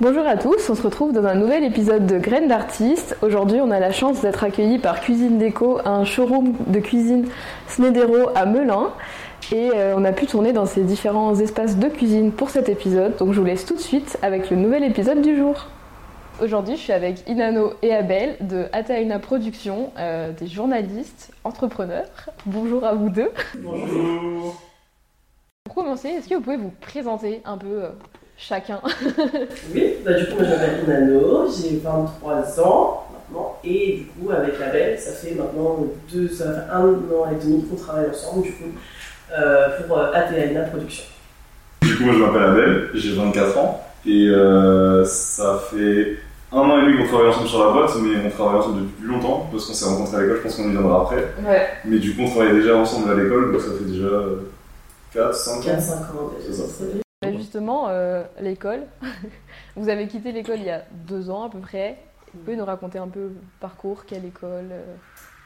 Bonjour à tous, on se retrouve dans un nouvel épisode de Graines d'artistes. Aujourd'hui, on a la chance d'être accueillis par Cuisine Déco, un showroom de cuisine Snedero à Melun. Et euh, on a pu tourner dans ces différents espaces de cuisine pour cet épisode. Donc je vous laisse tout de suite avec le nouvel épisode du jour. Aujourd'hui, je suis avec Inano et Abel de Ataina Productions, euh, des journalistes, entrepreneurs. Bonjour à vous deux. Bonjour. Pour commencer, est-ce que vous pouvez vous présenter un peu euh, chacun Oui, bah, du coup, moi je m'appelle Inano, j'ai 23 ans maintenant, et du coup, avec Abel, ça fait maintenant deux, ça va faire un an et demi qu'on travaille ensemble, du coup, euh, pour euh, Ataina Productions. Du coup, moi je m'appelle Abel, j'ai 24 ans et euh, ça fait un an et demi qu'on travaille ensemble sur la boîte, mais on travaille ensemble depuis plus longtemps parce qu'on s'est rencontrés à l'école, je pense qu'on y viendra après. Ouais. Mais du coup, on travaillait déjà ensemble à l'école, donc ça fait déjà 4, 5 ans. 4-5 ans déjà. Bah, Justement, euh, l'école. vous avez quitté l'école il y a deux ans à peu près. Vous pouvez nous raconter un peu le parcours, quelle école euh,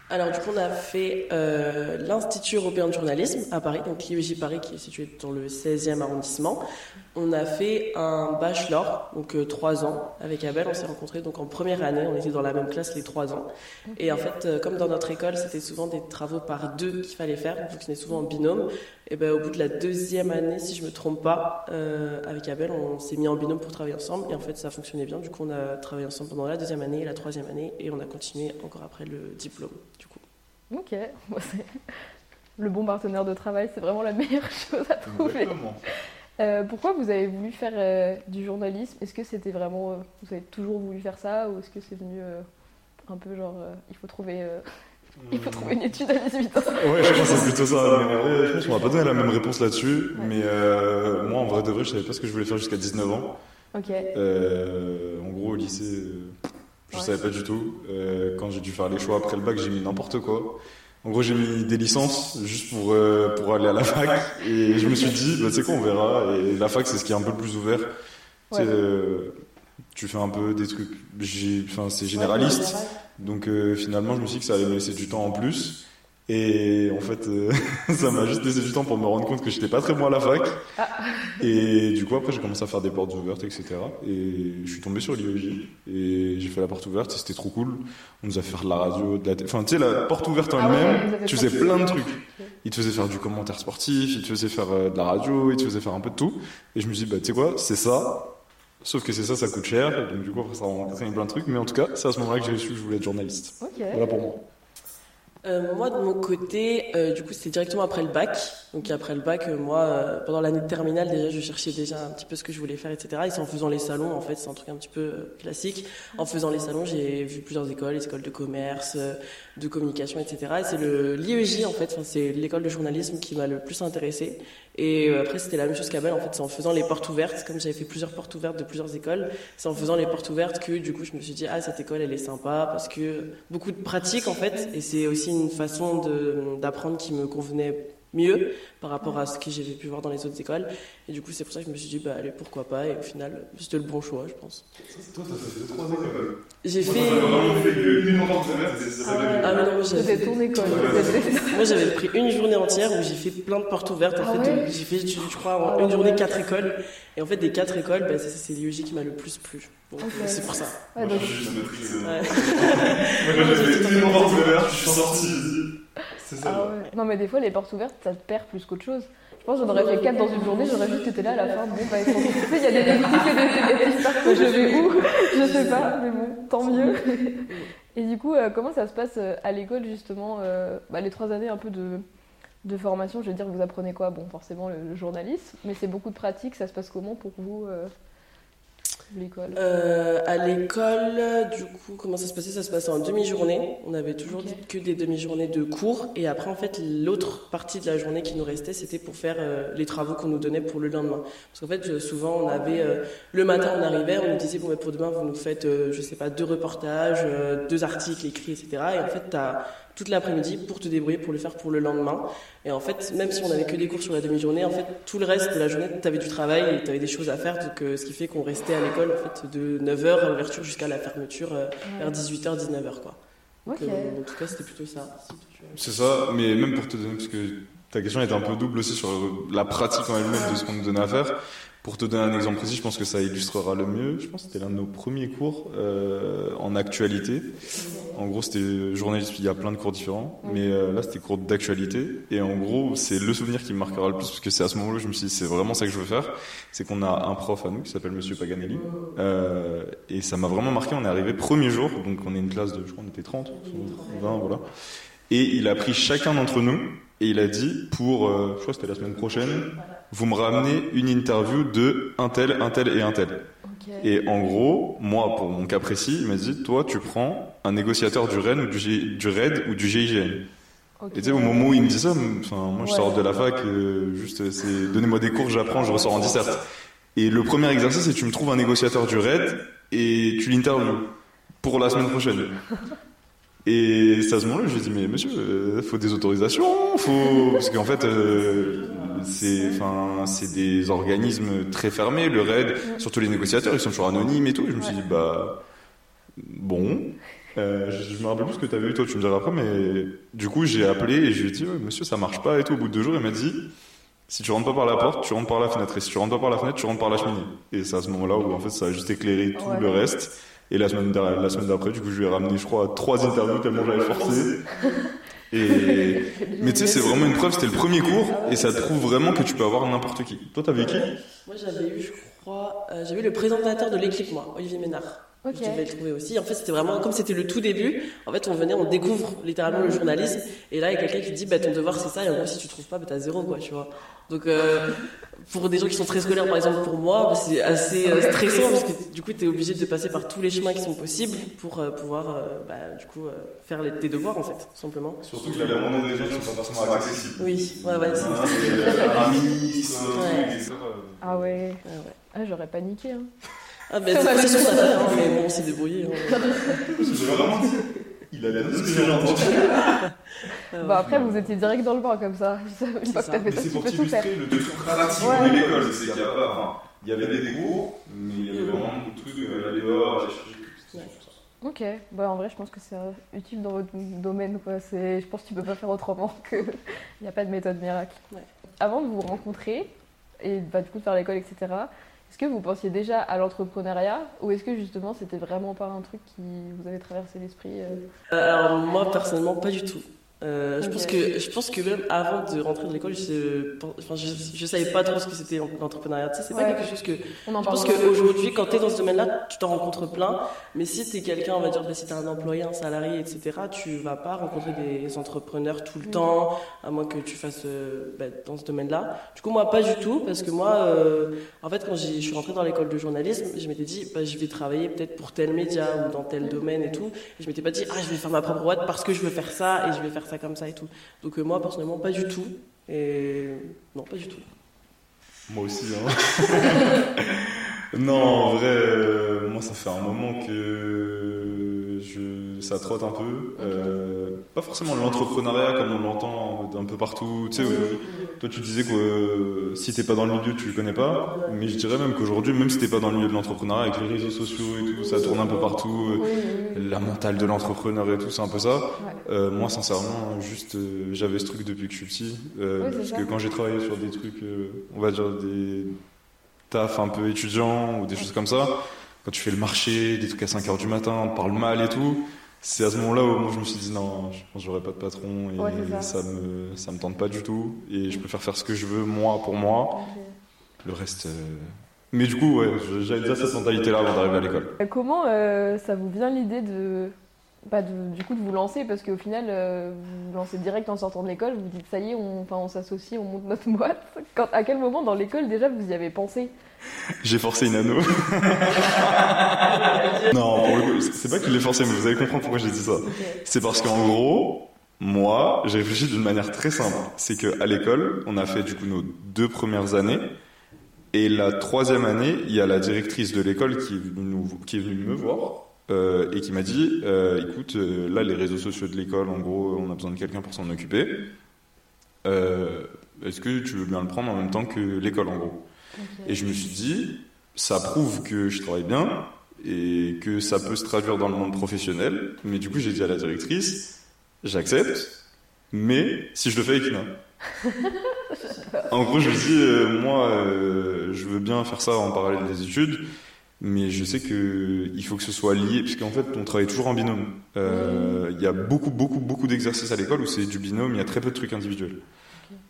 Alors, du coup, on a fait euh, l'Institut européen de journalisme à Paris, donc l'IEJ Paris qui est situé dans le 16e arrondissement. On a fait un bachelor, donc euh, trois ans, avec Abel. On s'est rencontrés donc en première année, on était dans la même classe les trois ans. Et en fait, euh, comme dans notre école, c'était souvent des travaux par deux qu'il fallait faire, vu que c'était souvent en binôme. Et ben, au bout de la deuxième année, si je me trompe pas, euh, avec Abel, on s'est mis en binôme pour travailler ensemble. Et en fait, ça fonctionnait bien. Du coup, on a travaillé ensemble pendant la deuxième année et la troisième année. Et on a continué encore après le diplôme, du coup. Ok, le bon partenaire de travail, c'est vraiment la meilleure chose à trouver. Exactement. Euh, pourquoi vous avez voulu faire euh, du journalisme? Est-ce que c'était vraiment, euh, vous avez toujours voulu faire ça, ou est-ce que c'est venu euh, un peu genre, euh, il faut trouver, euh, il faut trouver une étude à 18 ans Ouais, je pense que c'est plutôt ça. Mais en vrai, je pense qu'on va pas donner la même réponse là-dessus. Mais euh, moi, en vrai de vrai, je savais pas ce que je voulais faire jusqu'à 19 ans. Ok. Euh, en gros, au lycée, euh, je Ouais. savais pas du tout. Euh, quand j'ai dû faire les choix après le bac, j'ai mis n'importe quoi. En gros, j'ai mis des licences juste pour, euh, pour aller à la fac. Et je me suis dit, bah, c'est quoi, on verra. Et la fac, c'est ce qui est un peu le plus ouvert. Tu sais, euh, tu fais un peu des trucs, j'ai- enfin, c'est généraliste. Donc euh, finalement, je me suis dit que ça allait me laisser du temps en plus. Et en fait, euh, ça m'a juste laissé du temps pour me rendre compte que j'étais pas très bon à la fac. Ah. Et du coup, après, j'ai commencé à faire des portes ouvertes, etc. Et je suis tombé sur l'IEJ. Et j'ai fait la porte ouverte, et c'était trop cool. On nous a fait faire de la radio, de la télé. Enfin, tu sais, la porte ouverte en Ah ouais, elle-même, tu faisais plein de trucs. Il te faisait faire du commentaire sportif, il te faisait faire euh, de la radio, il te faisait faire un peu de tout. Et je me suis dit, bah, tu sais quoi, c'est ça. Sauf que c'est ça, ça coûte cher. Donc, du coup, ça entraîné plein de trucs. Mais en tout cas, c'est à ce moment-là que j'ai su que je voulais être journaliste. Voilà pour moi. Euh, moi, de mon côté, euh, du coup, c'était directement après le bac. Donc, après le bac, euh, moi, euh, pendant l'année de terminale, déjà, je cherchais déjà un petit peu ce que je voulais faire, etc. Et c'est en faisant les salons, en fait, c'est un truc un petit peu classique. En faisant les salons, j'ai vu plusieurs écoles, les écoles de commerce, euh, de communication, etc. Et c'est le l'IEJ, en fait, c'est l'école de journalisme qui m'a le plus intéressée. Et euh, après, c'était la même chose qu'Abel, en fait, c'est en faisant les portes ouvertes, comme j'avais fait plusieurs portes ouvertes de plusieurs écoles, c'est en faisant les portes ouvertes que, du coup, je me suis dit, ah, cette école, elle est sympa, parce que beaucoup de pratique, en fait, et c'est aussi une façon d'apprendre qui me convenait mieux par rapport à ce que j'avais pu voir dans les autres écoles. Et du coup, c'est pour ça que je me suis dit, bah, allez, pourquoi pas, et au final, c'était le bon choix, je pense. Toi, t'as fait 2-3 écoles. J'ai fait. Ah. Ah, mais non, moi, C'était j'avais ton école. Moi, j'avais pris une journée entière où j'ai fait plein de portes ouvertes. En Ah fait, j'ai fait, je, crois, en une journée quatre écoles. Et en fait, des quatre écoles, bah, c'est, l'IEJ qui m'a le plus plu. Euh, c'est pour ça. Ouais, Moi, j'ai juste maîtrisé. Ouais. Moi, j'ai fait une porte ouverte, je suis sorti, c'est ça. Ah ouais. Non mais des fois les portes ouvertes ça te perd plus qu'autre chose. Je pense que j'en aurais fait 4 dans une journée, j'aurais juste été là à la fin. Bon bah il y a des et des, je vais où? Je sais pas, mais bon, tant mieux. Et du coup, euh, comment ça se passe euh, à l'école justement euh, bah, Les trois années un peu de, de formation, je veux dire, vous apprenez quoi? Bon, forcément le, journalisme, mais c'est beaucoup de pratique, ça se passe comment pour vous l'école Euh, à l'école, du coup, comment ça se passait? Ça se passait en demi-journée. On avait toujours dit que des demi-journées de cours. Et après, en fait, l'autre partie de la journée qui nous restait, c'était pour faire euh, les travaux qu'on nous donnait pour le lendemain. Parce qu'en fait, souvent, on avait euh, le matin, on arrivait, on nous disait bon, bah, pour demain, vous nous faites, je sais pas, deux reportages, deux articles écrits, etc. Et en fait, t'as toute l'après-midi pour te débrouiller pour le faire pour le lendemain. Et en fait, même si on avait que des cours sur la demi-journée, en fait, tout le reste de la journée, tu avais du travail et tu avais des choses à faire. Donc, euh, ce qui fait qu'on restait à l'école en fait, de 9h à l'ouverture jusqu'à la fermeture euh, vers 18h, 19h. Quoi. Donc, Ok. euh, en tout cas, c'était plutôt ça. C'est ça, mais même pour te donner, parce que ta question était un peu double aussi sur la pratique en elle-même de ce qu'on nous donnait à faire. Pour te donner un exemple précis, je pense que ça illustrera le mieux. Je pense que c'était l'un de nos premiers cours euh, en actualité. En gros, c'était journaliste, il y a plein de cours différents, mais euh, là, c'était cours d'actualité. Et en gros, c'est le souvenir qui me marquera le plus, parce que c'est à ce moment-là que je me suis dit, c'est vraiment ça que je veux faire. C'est qu'on a un prof à nous qui s'appelle Monsieur Paganelli. Euh, et ça m'a vraiment marqué. On est arrivé premier jour, donc on est une classe de, je crois, on était 30, 20, voilà. Et il a pris chacun d'entre nous et il a dit pour, euh, je crois que c'était la semaine prochaine, vous me ramenez une interview de un tel, un tel et un tel. Et en gros, moi, pour mon cas précis, il m'a dit, toi, tu prends un négociateur du REN ou du, G- du RAID ou du GIGN. Et tu sais, au moment où il me dit ça, enfin, moi, je sors de la fac, euh, juste, c'est, donnez-moi des cours, j'apprends, je ressors en disserte. Et le premier exercice, c'est tu me trouves un négociateur du RAID et tu l'interviews pour la semaine prochaine. Et c'est à ce moment-là, je lui ai dit, mais monsieur, euh, faut des autorisations, faut, parce qu'en fait, euh, c'est, enfin, c'est des organismes très fermés, le RAID, surtout les négociateurs, ils sont toujours anonymes et tout. Et je me suis dit, bah, bon, euh, je, je me rappelle plus ce que tu avais eu, toi, tu me diras après, mais du coup, j'ai appelé et je lui ai dit, ouais, monsieur, ça marche pas et tout. Au bout de deux jours, il m'a dit, si tu rentres pas par la porte, tu rentres par la fenêtre. Et si tu rentres pas par la fenêtre, tu rentres par la cheminée. Et c'est à ce moment-là où, en fait, ça a juste éclairé tout le reste. Et la semaine, derrière- la semaine d'après, du coup, je lui ai ramené, je crois, trois interviews tellement j'avais forcé. Et, mais tu sais, c'est vraiment une preuve, c'était le premier cours, et ça te prouve vraiment que tu peux avoir n'importe qui. Toi, t'avais qui Moi, j'avais eu, je crois, euh, j'avais eu le présentateur de l'équipe, moi, Olivier Ménard. Ok. Je devais le trouver aussi. En fait, c'était vraiment, comme c'était le tout début, en fait, on venait, on découvre littéralement le journalisme. Et là, il y a quelqu'un qui dit, bah, ton devoir, c'est ça. Et en gros, si tu trouves pas, bah, t'as zéro, quoi, tu vois. Donc, euh, pour des gens qui sont très scolaires, par exemple, pour moi, bah, c'est assez euh, stressant parce que du coup, t'es obligé de passer par tous les chemins qui sont possibles pour euh, pouvoir, euh, bah, du coup, euh, faire les, tes devoirs, en fait, tout simplement. Surtout qu'il y a vraiment des gens qui sont pas forcément accessibles. Oui, ouais, ouais, Hein, Un ministre, un Ouais. Ah ouais. Ah, j'aurais paniqué. Hein. Ah, mais c'est sûr, ça va, hein, mais bon, on s'est débrouillé. hein. J'ai vraiment dit. Il a la ce que j'ai entendu. Bah après, vous étiez direct dans le bain comme ça. Une fois que ça. t'as fait Mais ça, c'est tu pour peux tout faire. t'illustrer le truc pratique de l'école. C'est qu'il y a pas. Enfin, il y avait des cours, mais il y avait vraiment beaucoup de trucs euh, aller dehors, aller chercher. Ok, bah en vrai, je pense que c'est euh, utile dans votre domaine. Quoi. C'est- Je pense que tu peux pas faire autrement que. Il n'y a pas de méthode miracle. Ouais. Avant de vous rencontrer et bah, du coup de faire l'école, etc., est-ce que vous pensiez déjà à l'entrepreneuriat ou est-ce que justement c'était vraiment pas un truc qui vous avait traversé l'esprit euh Euh, Alors moi personnellement pas du tout. Euh, je pense que je pense que même avant de rentrer dans l'école, je, enfin, je, je savais pas trop ce que c'était l'entrepreneuriat. Tu sais, c'est pas quelque chose que On en je pense qu'aujourd'hui, quand tu es dans ce domaine-là, tu t'en rencontres plein. Mais si tu es quelqu'un, on va dire, bah, si tu es un employé, un salarié, etc., tu vas pas rencontrer des entrepreneurs tout le Mhm. temps, à moins que tu fasses euh, bah, dans ce domaine-là. Du coup, moi, pas du tout, parce que moi, euh, en fait, quand je suis rentrée dans l'école de journalisme, je m'étais dit, bah, je vais travailler peut-être pour tel média ou dans tel domaine et tout. Et je m'étais pas dit, ah, je vais faire ma propre boîte parce que je veux faire ça et je vais faire ça comme ça et tout. Donc, euh, moi, personnellement, pas du tout. Et non, pas du tout. Moi aussi, hein. non, en vrai, euh, moi, ça fait un moment que je, ça trotte un peu. Euh, pas forcément l'entrepreneuriat comme on l'entend un peu partout. Tu sais, toi, tu disais que euh, si t'es pas dans le milieu, tu le connais pas. Mais je dirais même qu'aujourd'hui, même si t'es pas dans le milieu de l'entrepreneuriat, avec les réseaux sociaux et tout, ça tourne un peu partout. euh. La mentale de l'entrepreneur et tout, c'est un peu ça. Euh, moi, sincèrement, juste, j'avais ce truc depuis que je suis petit. Parce que quand j'ai travaillé sur des trucs, on va dire des tafs un peu étudiants ou des choses comme ça, quand tu fais le marché, des trucs à 5 heures du matin, on parle mal et tout, c'est à ce moment-là où moi je me suis dit non, je pense que j'aurai pas de patron et Ouais, ça. ça. me, ça me tente pas du tout. Et je préfère faire ce que je veux, moi, pour moi. Le reste. euh, Mais du coup, ouais, j'avais déjà cette mentalité-là avant d'arriver à l'école. Comment euh, ça vous vient l'idée de, bah, de- du coup de vous lancer parce qu'au final euh, vous vous lancez direct en sortant de l'école, vous vous dites ça y est, on, enfin, on s'associe, on monte notre boîte. Quand, à quel moment dans l'école déjà vous y avez pensé? J'ai forcé une anneau. non, pour le coup, c'est pas que je l'ai forcé, mais vous allez comprendre pourquoi j'ai dit ça. C'est parce qu'en gros, moi, j'ai réfléchi d'une manière très simple. C'est qu'à l'école, on a fait du coup nos deux premières années. Et la troisième année, il y a la directrice de l'école qui est venue, nous, qui est venue me voir euh, et qui m'a dit euh, écoute, euh, là, les réseaux sociaux de l'école, en gros, on a besoin de quelqu'un pour s'en occuper. Est-ce que tu veux bien le prendre en même temps que l'école, en gros? Et je me suis dit, ça prouve que je travaille bien et que ça peut se traduire dans le monde professionnel. Mais du coup, j'ai dit à la directrice, j'accepte, mais si je le fais avec une. En gros, je lui dis, euh, moi, euh, je veux bien faire ça en parallèle des études, mais je sais que il faut que ce soit lié, puisqu'en fait, on travaille toujours en binôme. Euh, Il y a beaucoup, beaucoup, beaucoup d'exercices à l'école où c'est du binôme, il y a très peu de trucs individuels.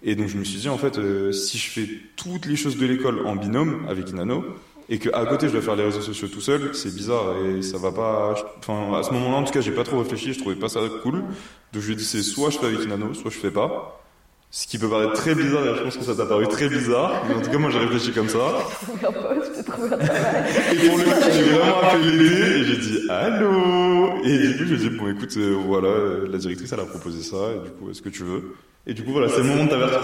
Et donc, je me suis dit, en fait, euh, si je fais toutes les choses de l'école en binôme avec Inano, et que à côté je dois faire les réseaux sociaux tout seul, c'est bizarre et ça va pas. Enfin, à ce moment-là, en tout cas, j'ai pas trop réfléchi, je trouvais pas ça cool. Donc je lui ai dit, c'est soit je fais avec Inano, soit je fais pas. Ce qui peut paraître très bizarre, et je pense que ça t'a paru très bizarre, mais en tout cas, moi j'ai réfléchi comme ça. Un poste, j'ai trouvé un travail. Et pour le coup, j'ai vraiment appelé l'été et j'ai dit allô? Et du coup, je lui ai dit bon, écoute, euh, voilà, euh, la directrice elle a proposé ça, et du coup, est-ce que tu veux? Et du coup, voilà, c'est le moment de t'avertir.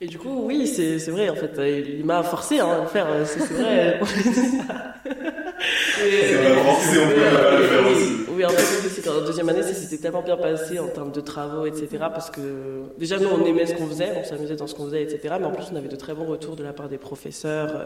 Et du coup, oui, c'est vrai, en fait, euh, il m'a forcé hein, à le faire, c'est vrai. Et- Ça m'a forcé, on peut pas le faire aussi. Oui, en fait, c'est qu'en deuxième année, ça s'était tellement bien passé en termes de travaux, etc. Parce que déjà, nous, on aimait ce qu'on faisait, on s'amusait dans ce qu'on faisait, etc. Mais en plus, on avait de très bons retours de la part des professeurs euh,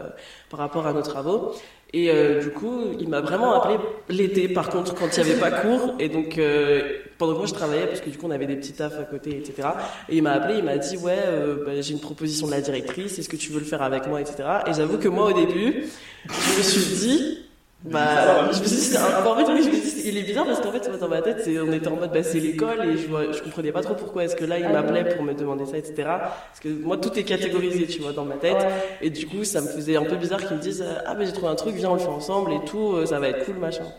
par rapport à nos travaux. Et euh, du coup, il m'a vraiment appelé l'été, par contre, quand il n'y avait pas cours. Et donc, euh, pendant que moi, je travaillais, parce que du coup, on avait des petits tafs à côté, etc. Et il m'a appelé, il m'a dit, ouais, bah, j'ai une proposition de la directrice, est-ce que tu veux le faire avec moi, etc. Et j'avoue que moi, au début, je me suis dit, bah, je me suis dit, c'est un- en fait, oui, je me suis dit, il est bizarre parce qu'en fait, dans ma tête, c'est, on était en mode, bah, c'est l'école et je, vois, je comprenais pas trop pourquoi est-ce que là, il m'appelait pour me demander ça, etc. Parce que moi, tout est catégorisé, tu vois, dans ma tête. Et du coup, ça me faisait un peu bizarre qu'ils me disent, ah, mais j'ai trouvé un truc, viens, on le fait ensemble et tout, euh, ça va être cool, machin.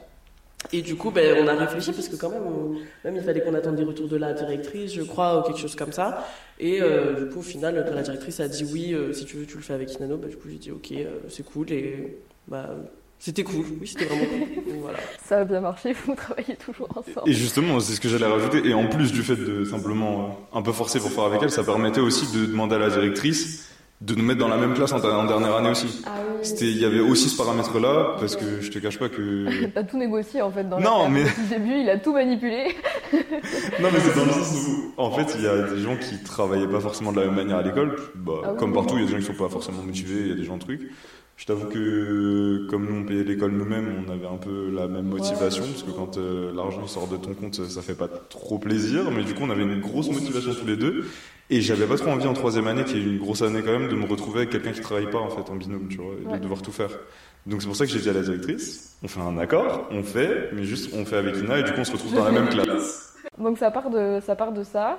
Et du coup, ben, on a réfléchi parce que quand même, on- même il fallait qu'on attende des retours de la directrice, je crois, ou quelque chose comme ça. Et euh, du coup, au final, quand la directrice a dit oui, euh, si tu veux, tu le fais avec Inano, bah, du coup, j'ai dit ok, euh, c'est cool. Et bah, c'était cool. Oui, c'était vraiment cool. Voilà. Ça a bien marché, vous travaillez toujours ensemble. Et justement, c'est ce que j'allais rajouter. Et en plus du fait de simplement euh, un peu forcer pour faire avec elle, ça permettait aussi de demander à la directrice de nous mettre dans la même classe en, en dernière année aussi. Ah oui. C'était, il y avait aussi ce paramètre-là, parce que je te cache pas que. T'as tout négocié en fait dans Non, la mais- le début, il a tout manipulé. Non, mais c'est dans le sens où, en fait, il y a des gens qui travaillaient pas forcément de la même manière à l'école. Bah, Ah oui, comme partout, il y a des gens qui sont pas forcément motivés, il y a des gens de trucs. Je t'avoue que, comme nous on payait l'école nous-mêmes, on avait un peu la même motivation, parce que quand euh, l'argent sort de ton compte, ça fait pas trop plaisir, mais du coup, on avait une grosse motivation tous les deux. Et j'avais pas trop envie en troisième année, qui est une grosse année quand même, de me retrouver avec quelqu'un qui travaille pas, en fait, en binôme, tu vois, et de devoir tout faire. Donc c'est pour ça que j'ai dit à la directrice, on fait un accord, on fait, mais juste on fait avec Ina, et du coup on se retrouve dans la même classe. Donc ça part de ça part de ça.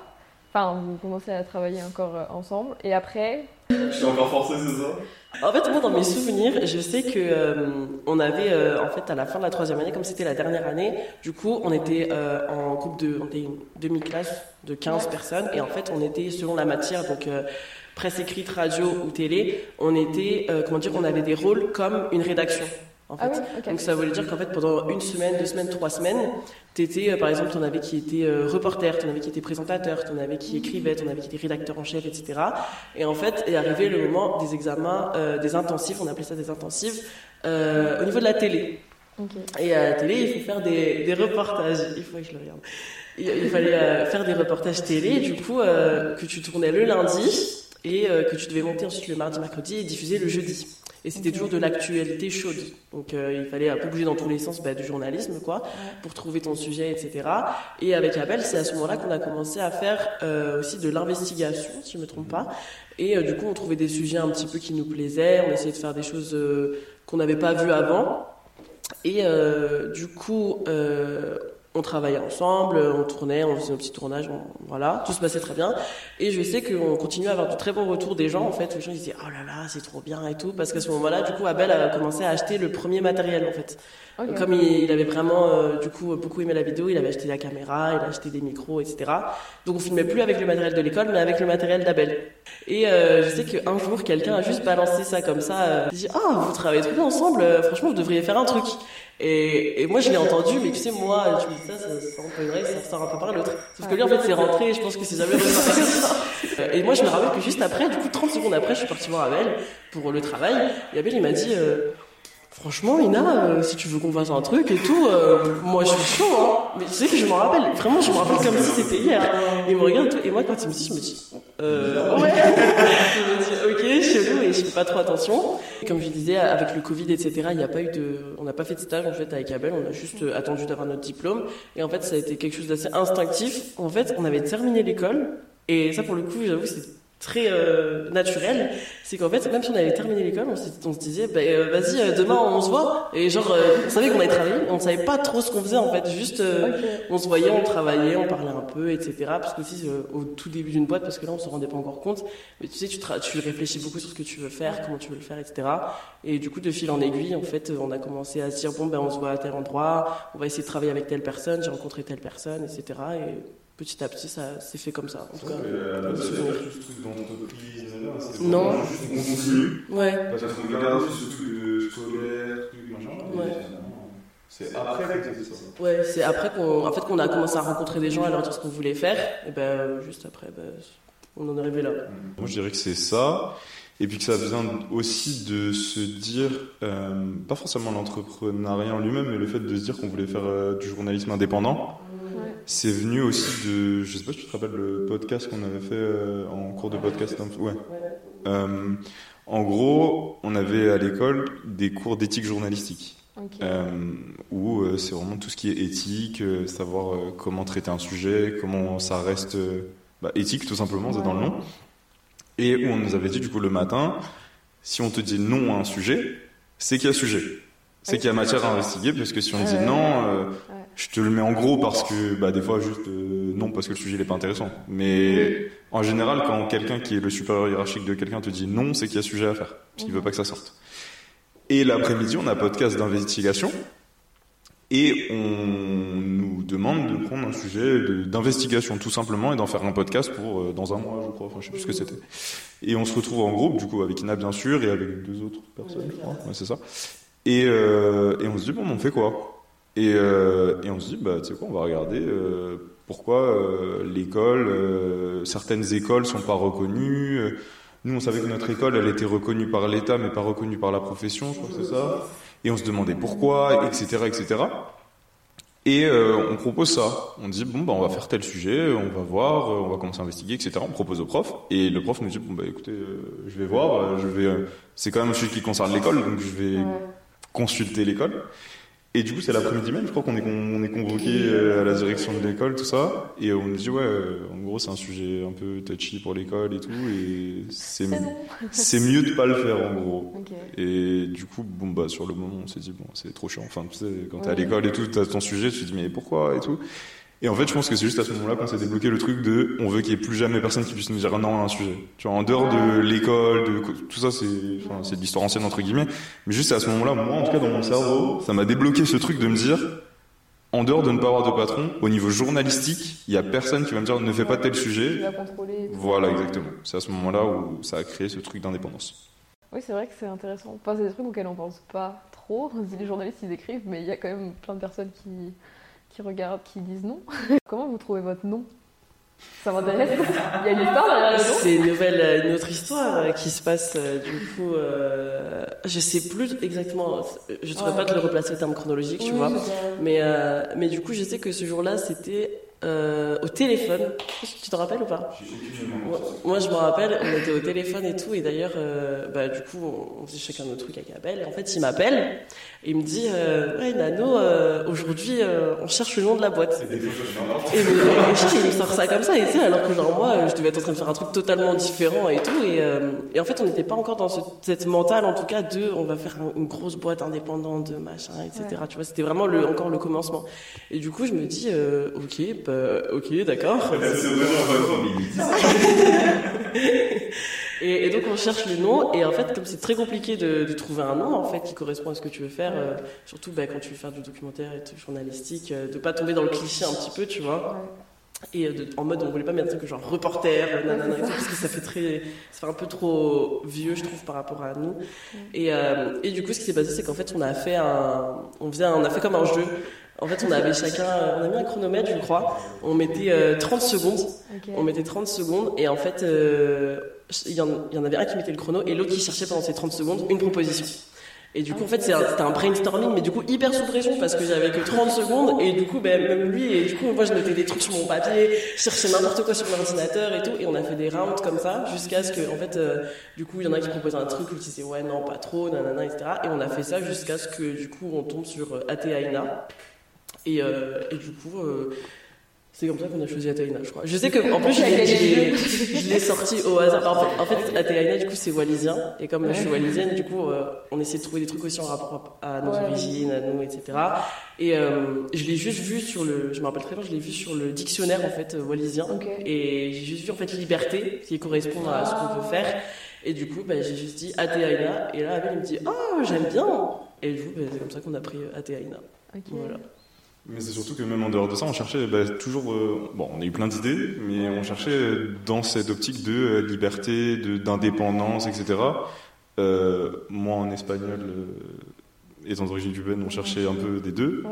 Enfin, vous commencez à travailler encore euh, ensemble et après, Je suis encore forcé, c'est ça? En fait, moi, dans mes souvenirs, je sais que euh, on avait, euh, en fait, à la fin de la troisième année, comme c'était la dernière année, du coup, on était euh, en groupe de, on était une demi-classe de 15 personnes, et en fait, on était selon la matière, donc presse écrite, radio ou télé, on était, comment dire, on avait des rôles comme une rédaction. En fait. ah oui. Donc ça voulait dire qu'en fait pendant une semaine, deux semaines, trois semaines, t'étais euh, par exemple t'en avais qui étaient euh, reporter, t'en avais qui étaient présentateurs, t'en avais qui écrivaient, t'en avais qui étaient rédacteurs en chef, etc. Et en fait est arrivé le moment des examens, euh, des intensifs, on appelait ça des intensifs, euh, au niveau de la télé. Et à la télé, il faut faire des, des reportages. Il faut que je le regarde. Il, il fallait euh, faire des reportages télé, du coup, que tu tournais le lundi et que tu devais monter ensuite le mardi, mercredi et diffuser le jeudi. Et c'était toujours de l'actualité chaude. Donc euh, il fallait un peu bouger dans tous les sens bah, du journalisme, quoi, pour trouver ton sujet, etc. Et avec Abel, c'est à ce moment-là qu'on a commencé à faire euh, aussi de l'investigation, si je me trompe pas. Et euh, du coup, on trouvait des sujets un petit peu qui nous plaisaient. On essayait de faire des choses euh, qu'on n'avait pas vues avant. Et euh, du coup, euh, on travaillait ensemble, on tournait, on faisait nos petits tournages, on- voilà, tout se passait très bien. Et je sais qu'on continuait à avoir de très bons retours des gens, en fait. Les gens ils disaient, oh là là, c'est trop bien et tout. Parce qu'à ce moment-là, du coup, Abel a commencé à acheter le premier matériel, en fait. Ok. Comme il, il avait vraiment, euh, du coup, beaucoup aimé la vidéo, il avait acheté la caméra, il a acheté des micros, etc. Donc on filmait plus avec le matériel de l'école, mais avec le matériel d'Abel. Et euh, je sais qu'un jour, quelqu'un a juste balancé ça comme ça. Euh, il dit, ah, vous travaillez trop bien ensemble, euh, franchement, vous devriez faire un truc. Et, et moi, je l'ai entendu, mais tu sais, moi, tu me dis ça, ça peu une oreille, ça ressort un peu par l'autre. Sauf que lui, en fait, c'est rentré, et je pense que c'est jamais ressorti. Euh, Et moi, je me rappelle que juste après, du coup, 30 secondes après, je suis partie voir Abel pour le travail. Et Abel, il m'a dit, euh, franchement, Ina, euh, si tu veux qu'on fasse un truc et tout, euh, moi, je suis chaud, hein. Mais tu sais que je m'en rappelle, vraiment, je me rappelle comme si c'était hier. Il me regarde et moi, quand il me dit, je me dis, euh, ouais. je me dis, ok, chelou, et je fais pas trop attention. Comme je disais, avec le Covid, etc., il n'y a pas eu de, on n'a pas fait de stage, en fait, avec Abel, on a juste euh, attendu d'avoir notre diplôme. Et en fait, ça a été quelque chose d'assez instinctif. En fait, on avait terminé l'école, et ça, pour le coup, j'avoue, c'est très euh, naturel, c'est qu'en fait, même si on avait terminé l'école, on, se disait, bah, euh, vas-y, euh, demain on se voit. Et genre, euh, on savait qu'on allait travailler, on savait pas trop ce qu'on faisait en fait. Juste, euh, on se voyait, on travaillait, on parlait un peu, etc. Parce que aussi, au tout début d'une boîte, parce que là, on se rendait pas encore compte, mais tu sais, tu, réfléchis beaucoup sur ce que tu veux faire, comment tu veux le faire, etc. Et du coup, de fil en aiguille, en fait, on a commencé à se dire, bon, ben, on se voit à tel endroit, on va essayer de travailler avec telle personne, j'ai rencontré telle personne, etc. Et petit à petit, ça s'est fait comme ça. En tout cas, Euh, plein de souvenirs. d'entreprise, Non. Juste on continue. Ouais. Parce qu'on regarde ce truc de scolaire, truc machin. Ouais. C'est après que c'est ça. Ouais, c'est après qu'on en fait, qu'on a commencé à rencontrer des gens, à leur dire ce qu'on voulait faire. Et ben, juste après, ben, on en est arrivé là. Moi, je dirais que c'est ça. Et puis que ça vient aussi de se dire, euh, pas forcément l'entrepreneuriat en lui-même, mais le fait de se dire qu'on voulait faire euh, du journalisme indépendant. Ouais. C'est venu aussi de, je sais pas si tu te rappelles le podcast qu'on avait fait euh, en cours de podcast. hein, Ouais. En gros, on avait à l'école des cours d'éthique journalistique. Ok. Euh, où euh, c'est vraiment tout ce qui est éthique, euh, savoir comment traiter un sujet, comment ça reste bah, éthique tout simplement, c'est dans le nom. Et où on nous avait dit du coup le matin, si on te dit non à un sujet, c'est qu'il y a sujet, c'est qu'il y a matière à investiguer, parce que si on dit non, euh, je te le mets en gros parce que bah, des fois juste euh, non parce que le sujet n'est pas intéressant. Mais en général, quand quelqu'un qui est le supérieur hiérarchique de quelqu'un te dit non, c'est qu'il y a sujet à faire, parce qu'il veut pas que ça sorte. Et l'après-midi, on a un podcast d'investigation. Et on nous demande de prendre un sujet d'investigation tout simplement et d'en faire un podcast pour euh, dans un mois, je crois. Enfin, je sais plus ce que c'était. Et on se retrouve en groupe, du coup, avec Ina bien sûr et avec deux autres personnes, je crois. C'est ça. Et, euh, et on se dit bon, on fait quoi? Et, euh, et on se dit bah tu sais quoi, on va regarder pourquoi l'école, certaines écoles sont pas reconnues. nous, on savait que notre école, elle était reconnue par l'État, mais pas reconnue par la profession, je crois que c'est ça. Et on se demandait pourquoi, etc., etc. Et euh, on propose ça. On dit bon bah on va faire tel sujet, on va voir, euh, on va commencer à investiguer, etc. On propose au prof et le prof nous dit bon bah écoutez, euh, je vais voir, je vais. c'est quand même un sujet qui concerne l'école, donc je vais consulter l'école. Et du coup, c'est l'après-midi même, je crois qu'on est, on est convoqué euh, à la direction de l'école, tout ça. Et on nous dit, ouais, euh, en gros, c'est un sujet un peu touchy pour l'école et tout. Et c'est, C'est mieux de pas le faire, en gros. Et du coup, bon, bah, sur le moment, on s'est dit, bon, c'est trop chiant. Enfin, tu sais, quand t'es à l'école et tout, t'as ton sujet, tu te dis, mais pourquoi et tout. Et en fait, je pense que c'est juste à ce moment-là qu'on s'est débloqué le truc de, on veut qu'il y ait plus jamais personne qui puisse nous dire non à un sujet. Tu vois, en dehors de l'école, de tout ça, c'est, enfin, c'est de l'histoire ancienne entre guillemets. Mais juste à ce moment-là, moi, en tout cas, dans mon cerveau, ça m'a débloqué ce truc de me dire, en dehors de ne pas avoir de patron, au niveau journalistique, il y a personne qui va me dire ne fais pas tel Tu sujet. vas contrôler. Voilà, exactement. C'est à ce moment-là où ça a créé ce truc d'indépendance. Oui, c'est vrai que c'est intéressant. Enfin, c'est des trucs auxquels on pense pas trop. Les journalistes, ils écrivent, mais il y a quand même plein de personnes qui, qui regardent, qui disent non. Comment vous trouvez votre nom? Ça m'intéresse. Il y a une histoire derrière le nom C'est une nouvelle, euh, une autre histoire euh, qui se passe euh, du coup. Euh, je sais plus exactement. Je ne saurais Ouais. pas te le replacer en termes chronologiques, tu vois. Mais euh, mais du coup, je sais que ce jour-là, c'était euh, au téléphone. Tu te rappelles ou pas? Moi, moi, je me rappelle, on était au téléphone et tout, et d'ailleurs, euh, bah, du coup, on, faisait chacun notre truc avec Abel, et en fait, il m'appelle, et il me dit, euh, ouais, Nano, euh, aujourd'hui, euh, on cherche le nom de la boîte. Et, et je me sort ça comme ça, et tu sais, alors que genre, moi, je devais être en train de faire un truc totalement différent et tout, et, euh, et en fait, on n'était pas encore dans ce- cette mentale, en tout cas, de, on va faire un- une grosse boîte indépendante, de machin, etc. Tu vois, c'était vraiment le, encore le commencement. Et du coup, je me dis, euh, ok, bah, ok, d'accord. Et, et donc on cherche le nom et en fait comme c'est très compliqué de, de trouver un nom en fait qui correspond à ce que tu veux faire, euh, surtout bah, quand tu veux faire du documentaire et du journalistique, euh, de pas tomber dans le cliché un petit peu tu vois. Et euh, de- en mode on voulait pas mettre un truc genre reporter, nanana, et tout, parce que ça fait très, ça fait un peu trop vieux je trouve par rapport à nous. Et, euh, et du coup ce qui s'est passé c'est qu'en fait on a fait un, on faisait, un- on a fait comme un jeu. En fait on avait chacun, on a mis un chronomètre je crois, on mettait euh, 30 secondes on mettait 30 secondes et en fait, euh, il, y en, il y en avait un qui mettait le chrono et l'autre qui cherchait pendant ces 30 secondes une proposition. Et du coup, en fait, c'était un brainstorming, mais du coup, hyper sous pression parce que j'avais que 30 secondes et du coup, ben, même lui, et du coup, moi, je mettais des trucs sur mon papier, cherchais n'importe quoi sur l'ordinateur et tout, et on a fait des rounds comme ça jusqu'à ce que, en fait, euh, du coup, il y en a qui proposaient un truc, l'autre disait ouais, non, pas trop, nanana, etc. Et on a fait ça jusqu'à ce que, du coup, on tombe sur euh, Atea Ina. Et, euh, et du coup, C'est comme ça qu'on a choisi Athéina, je crois. Je sais que, en plus, je l'ai- je sorti au hasard. En fait, en fait du coup, c'est wallisien. Et comme je suis wallisienne, du coup, euh, on essaie de trouver des trucs aussi en rapport à nos Ouais. origines, à nous, etc. Et euh, je l'ai juste vu sur le, je me rappelle très bien, je l'ai vu sur le dictionnaire, en fait, euh, wallisien. Et j'ai juste vu, en fait, liberté, qui correspond à ce qu'on peut faire. Et du coup, bah, j'ai juste dit Athéina. Et là, Abel, il me dit, oh, j'aime bien. Et du coup, bah, c'est comme ça qu'on a pris euh, Athéina. Ok. Voilà. Mais c'est surtout que même en dehors de ça, on cherchait bah, toujours. euh, bon, on a eu plein d'idées, mais on cherchait dans cette optique de euh, liberté, de- d'indépendance, etc. Euh, moi, en espagnol, étant d'origine cubaine, on cherchait un peu des deux. Ouais.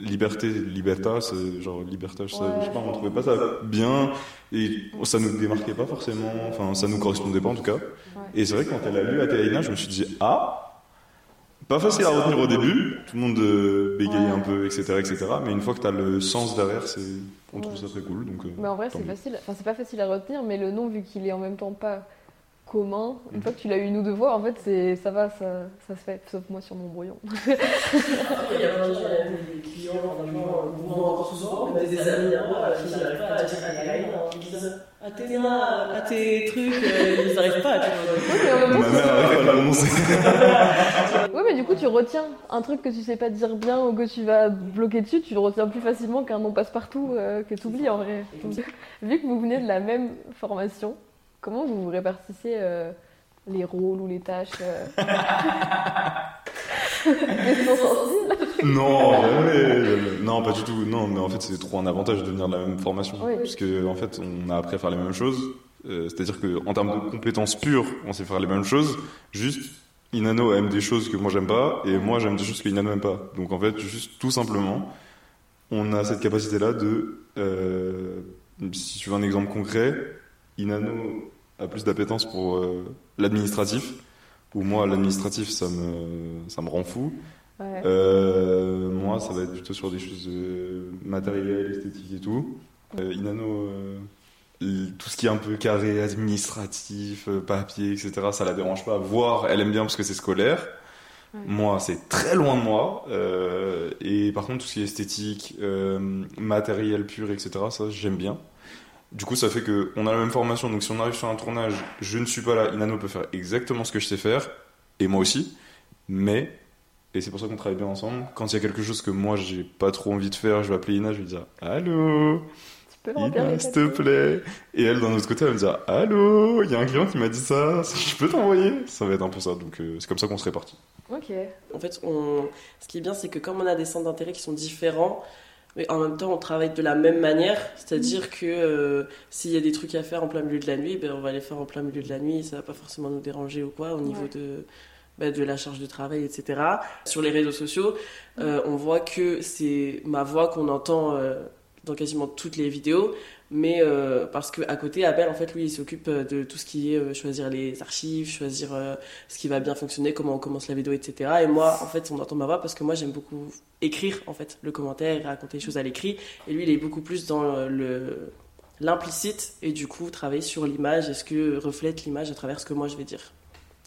Liberté, libertas, genre libertas, ça, Ouais. je sais pas, on trouvait pas ça bien et ça nous démarquait pas forcément, enfin ça nous correspondait pas en tout cas. Et c'est vrai que quand elle a lu Athéina, je me suis dit ah, pas facile à retenir au début, tout le monde euh, bégaye Ouais. un peu, etc., etc. Mais une fois que tu as le sens derrière, c'est, on trouve ça très cool. Donc, euh, Mais en vrai, c'est facile. Enfin, c'est pas facile à retenir, mais le nom, vu qu'il est en même temps pas commun, une Mhm. fois que tu l'as eu une ou deux fois, en fait, c'est ça va, ça, ça se fait. Sauf moi sur mon brouillon. Après, il y a plein de gens, il y a des clients, vous vendez encore souvent, même des amis à moi qui n'arrivent pas à dire Athéina. Ils disent Athéna, à tes trucs, euh, ils n'arrivent pas, tu vois. Oui, mais à mais du coup, tu retiens un truc que tu sais pas dire bien ou que tu vas bloquer dessus, tu le retiens plus facilement qu'un nom passe-partout euh, que tu oublies en vrai. Vu que vous venez de la même formation, comment vous vous répartissez euh, les rôles ou les tâches euh non, jamais, jamais. Non, pas du tout. Non, mais en fait, c'est trop un avantage de venir de la même formation. Oui. Parce que, en fait, on a appris à faire les mêmes choses. Euh, c'est-à-dire qu'en termes de compétences pures, on sait faire les mêmes choses. Juste, Inano aime des choses que moi j'aime pas, et moi j'aime des choses que Inano aime pas. Donc, en fait, juste tout simplement, on a cette capacité-là de. euh, si tu veux un exemple concret, Inano a plus d'appétence pour euh, l'administratif, ou moi, l'administratif, ça me, ça me rend fou. Ouais. Euh, moi, ça va être plutôt sur des choses matérielles, esthétiques et tout. Euh, Inano, tout ce qui est un peu carré, administratif, papier, etc., ça la dérange pas. Voire, elle aime bien parce que c'est scolaire. Ouais. Moi, c'est très loin de moi. Et par contre, tout ce qui est esthétique, matériel pur, etc., ça, j'aime bien. Du coup, ça fait que on a la même formation. Donc, si on arrive sur un tournage, je ne suis pas là. Inano peut faire exactement ce que je sais faire, et moi aussi. Mais et c'est pour ça qu'on travaille bien ensemble. Quand il y a quelque chose que moi j'ai pas trop envie de faire, je vais appeler Ina, je vais dire Allô, Tu peux remplir Ina, s'il te plaît. Et elle, d'un autre côté, elle va me dire Allô, il y a un client qui m'a dit ça, je peux t'envoyer Ça va être un peu ça, donc euh, c'est comme ça qu'on se répartit. Ok. En fait, on... ce qui est bien, c'est que comme on a des centres d'intérêt qui sont différents, mais en même temps, on travaille de la même manière. C'est-à-dire que euh, s'il y a des trucs à faire en plein milieu de la nuit, ben, on va les faire en plein milieu de la nuit. Ça va pas forcément nous déranger ou quoi au niveau Ouais. de, ben, de la charge de travail, etc. Sur les réseaux sociaux, euh, on voit que c'est ma voix qu'on entend euh, dans quasiment toutes les vidéos. Mais euh, parce qu'à côté, Abel, en fait, lui, il s'occupe euh, de tout ce qui est euh, choisir les archives, choisir euh, ce qui va bien fonctionner, comment on commence la vidéo, etc. Et moi, en fait, on entend ma voix parce que moi, j'aime beaucoup écrire, en fait, le commentaire, raconter les choses à l'écrit. Et lui, il est beaucoup plus dans le l'implicite et du coup travailler sur l'image et ce que reflète l'image à travers ce que moi je vais dire.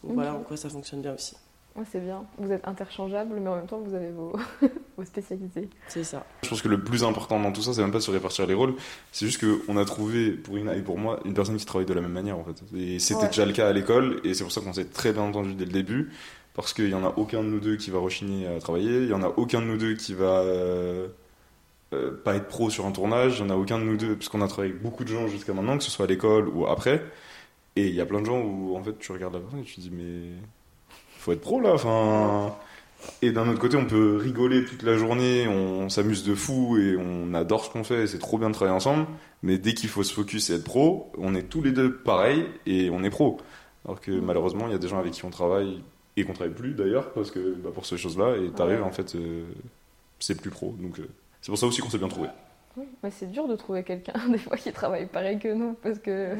Donc voilà en quoi ça fonctionne bien aussi. Ouais, c'est bien. Vous êtes interchangeables, mais en même temps, vous avez vos, vos spécialités. C'est ça. Je pense que le plus important dans tout ça, c'est même pas se répartir les rôles, c'est juste qu'on a trouvé, pour Ina et pour moi, une personne qui travaille de la même manière en fait. Et c'était Ouais. déjà le cas à l'école, et c'est pour ça qu'on s'est très bien entendu dès le début, parce qu'il y en a aucun de nous deux qui va rechigner à travailler, il y en a aucun de nous deux qui va euh, euh, pas être pro sur un tournage, il y en a aucun de nous deux, parce qu'on a travaillé avec beaucoup de gens jusqu'à maintenant, que ce soit à l'école ou après, et il y a plein de gens où en fait tu regardes la personne et tu te dis mais faut être pro là, enfin. Et d'un autre côté, on peut rigoler toute la journée, on s'amuse de fou et on adore ce qu'on fait, c'est trop bien de travailler ensemble. Mais dès qu'il faut se focus et être pro, on est tous les deux pareils et on est pro. Alors que malheureusement, il y a des gens avec qui on travaille et qu'on travaille plus d'ailleurs, parce que bah, pour ces choses-là, et t'arrives Ouais. en fait, euh, c'est plus pro. Donc euh, c'est pour ça aussi qu'on s'est bien trouvé. Ouais, mais c'est dur de trouver quelqu'un, des fois, qui travaille pareil que nous, parce que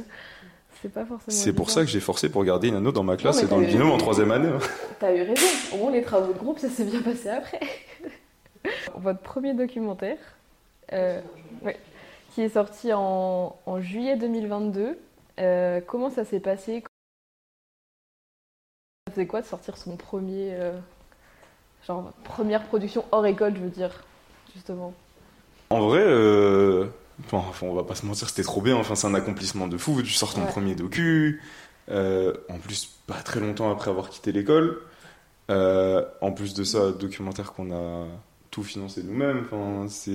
c'est pas forcément. C'est pour ça que j'ai forcé pour garder Nano dans ma classe et dans le binôme en troisième année. hein. T'as eu raison. Au moins, les travaux de groupe, ça s'est bien passé après. Votre premier documentaire, euh, ouais, qui est sorti en, en juillet 2022, euh, comment ça s'est passé? Ça faisait quoi de sortir son premier. euh, genre, première production hors école, je veux dire, justement? En vrai, Enfin, on va pas se mentir, c'était trop bien. Enfin, c'est un accomplissement de fou. Tu sors ton Ouais. premier docu. Euh, en plus, pas très longtemps après avoir quitté l'école. Euh, en plus de ça, documentaire qu'on a tout financé nous-mêmes. Enfin, c'est.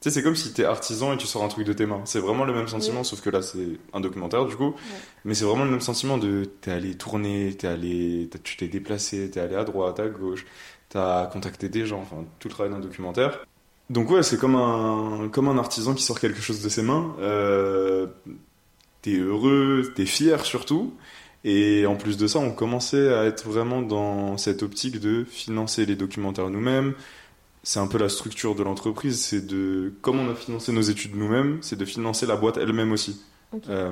Tu sais, c'est comme si t'es artisan et tu sors un truc de tes mains. C'est vraiment le même sentiment, sauf que là, c'est un documentaire du coup. Mais c'est vraiment le même sentiment de t'es allé tourner, t'es allé, tu t'es déplacé, t'es allé à droite, à gauche, t'as contacté des gens, enfin, tout le travail d'un documentaire. Donc ouais, c'est comme un, comme un artisan qui sort quelque chose de ses mains. Euh, t'es heureux, t'es fier surtout. Et en plus de ça, on commençait à être vraiment dans cette optique de financer les documentaires nous-mêmes. C'est un peu la structure de l'entreprise, c'est de, comme on a financé nos études nous-mêmes, c'est de financer la boîte elle-même aussi. Euh,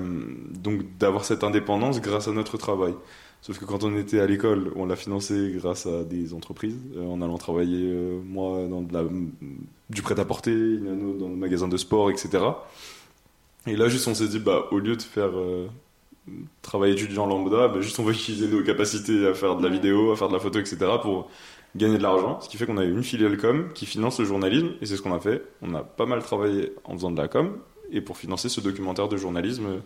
donc d'avoir cette indépendance grâce à notre travail. Sauf que quand on était à l'école, on l'a financé grâce à des entreprises, euh, en allant travailler, euh, moi, dans de la, du prêt-à-porter, Inano dans le magasin de sport, etc. Et là, juste, on s'est dit, bah, au lieu de faire euh, travail étudiant lambda, bah, juste, on va utiliser nos capacités à faire de la vidéo, à faire de la photo, etc. pour gagner de l'argent. Ce qui fait qu'on a une filiale com qui finance le journalisme, et c'est ce qu'on a fait. On a pas mal travaillé en faisant de la com, et pour financer ce documentaire de journalisme euh,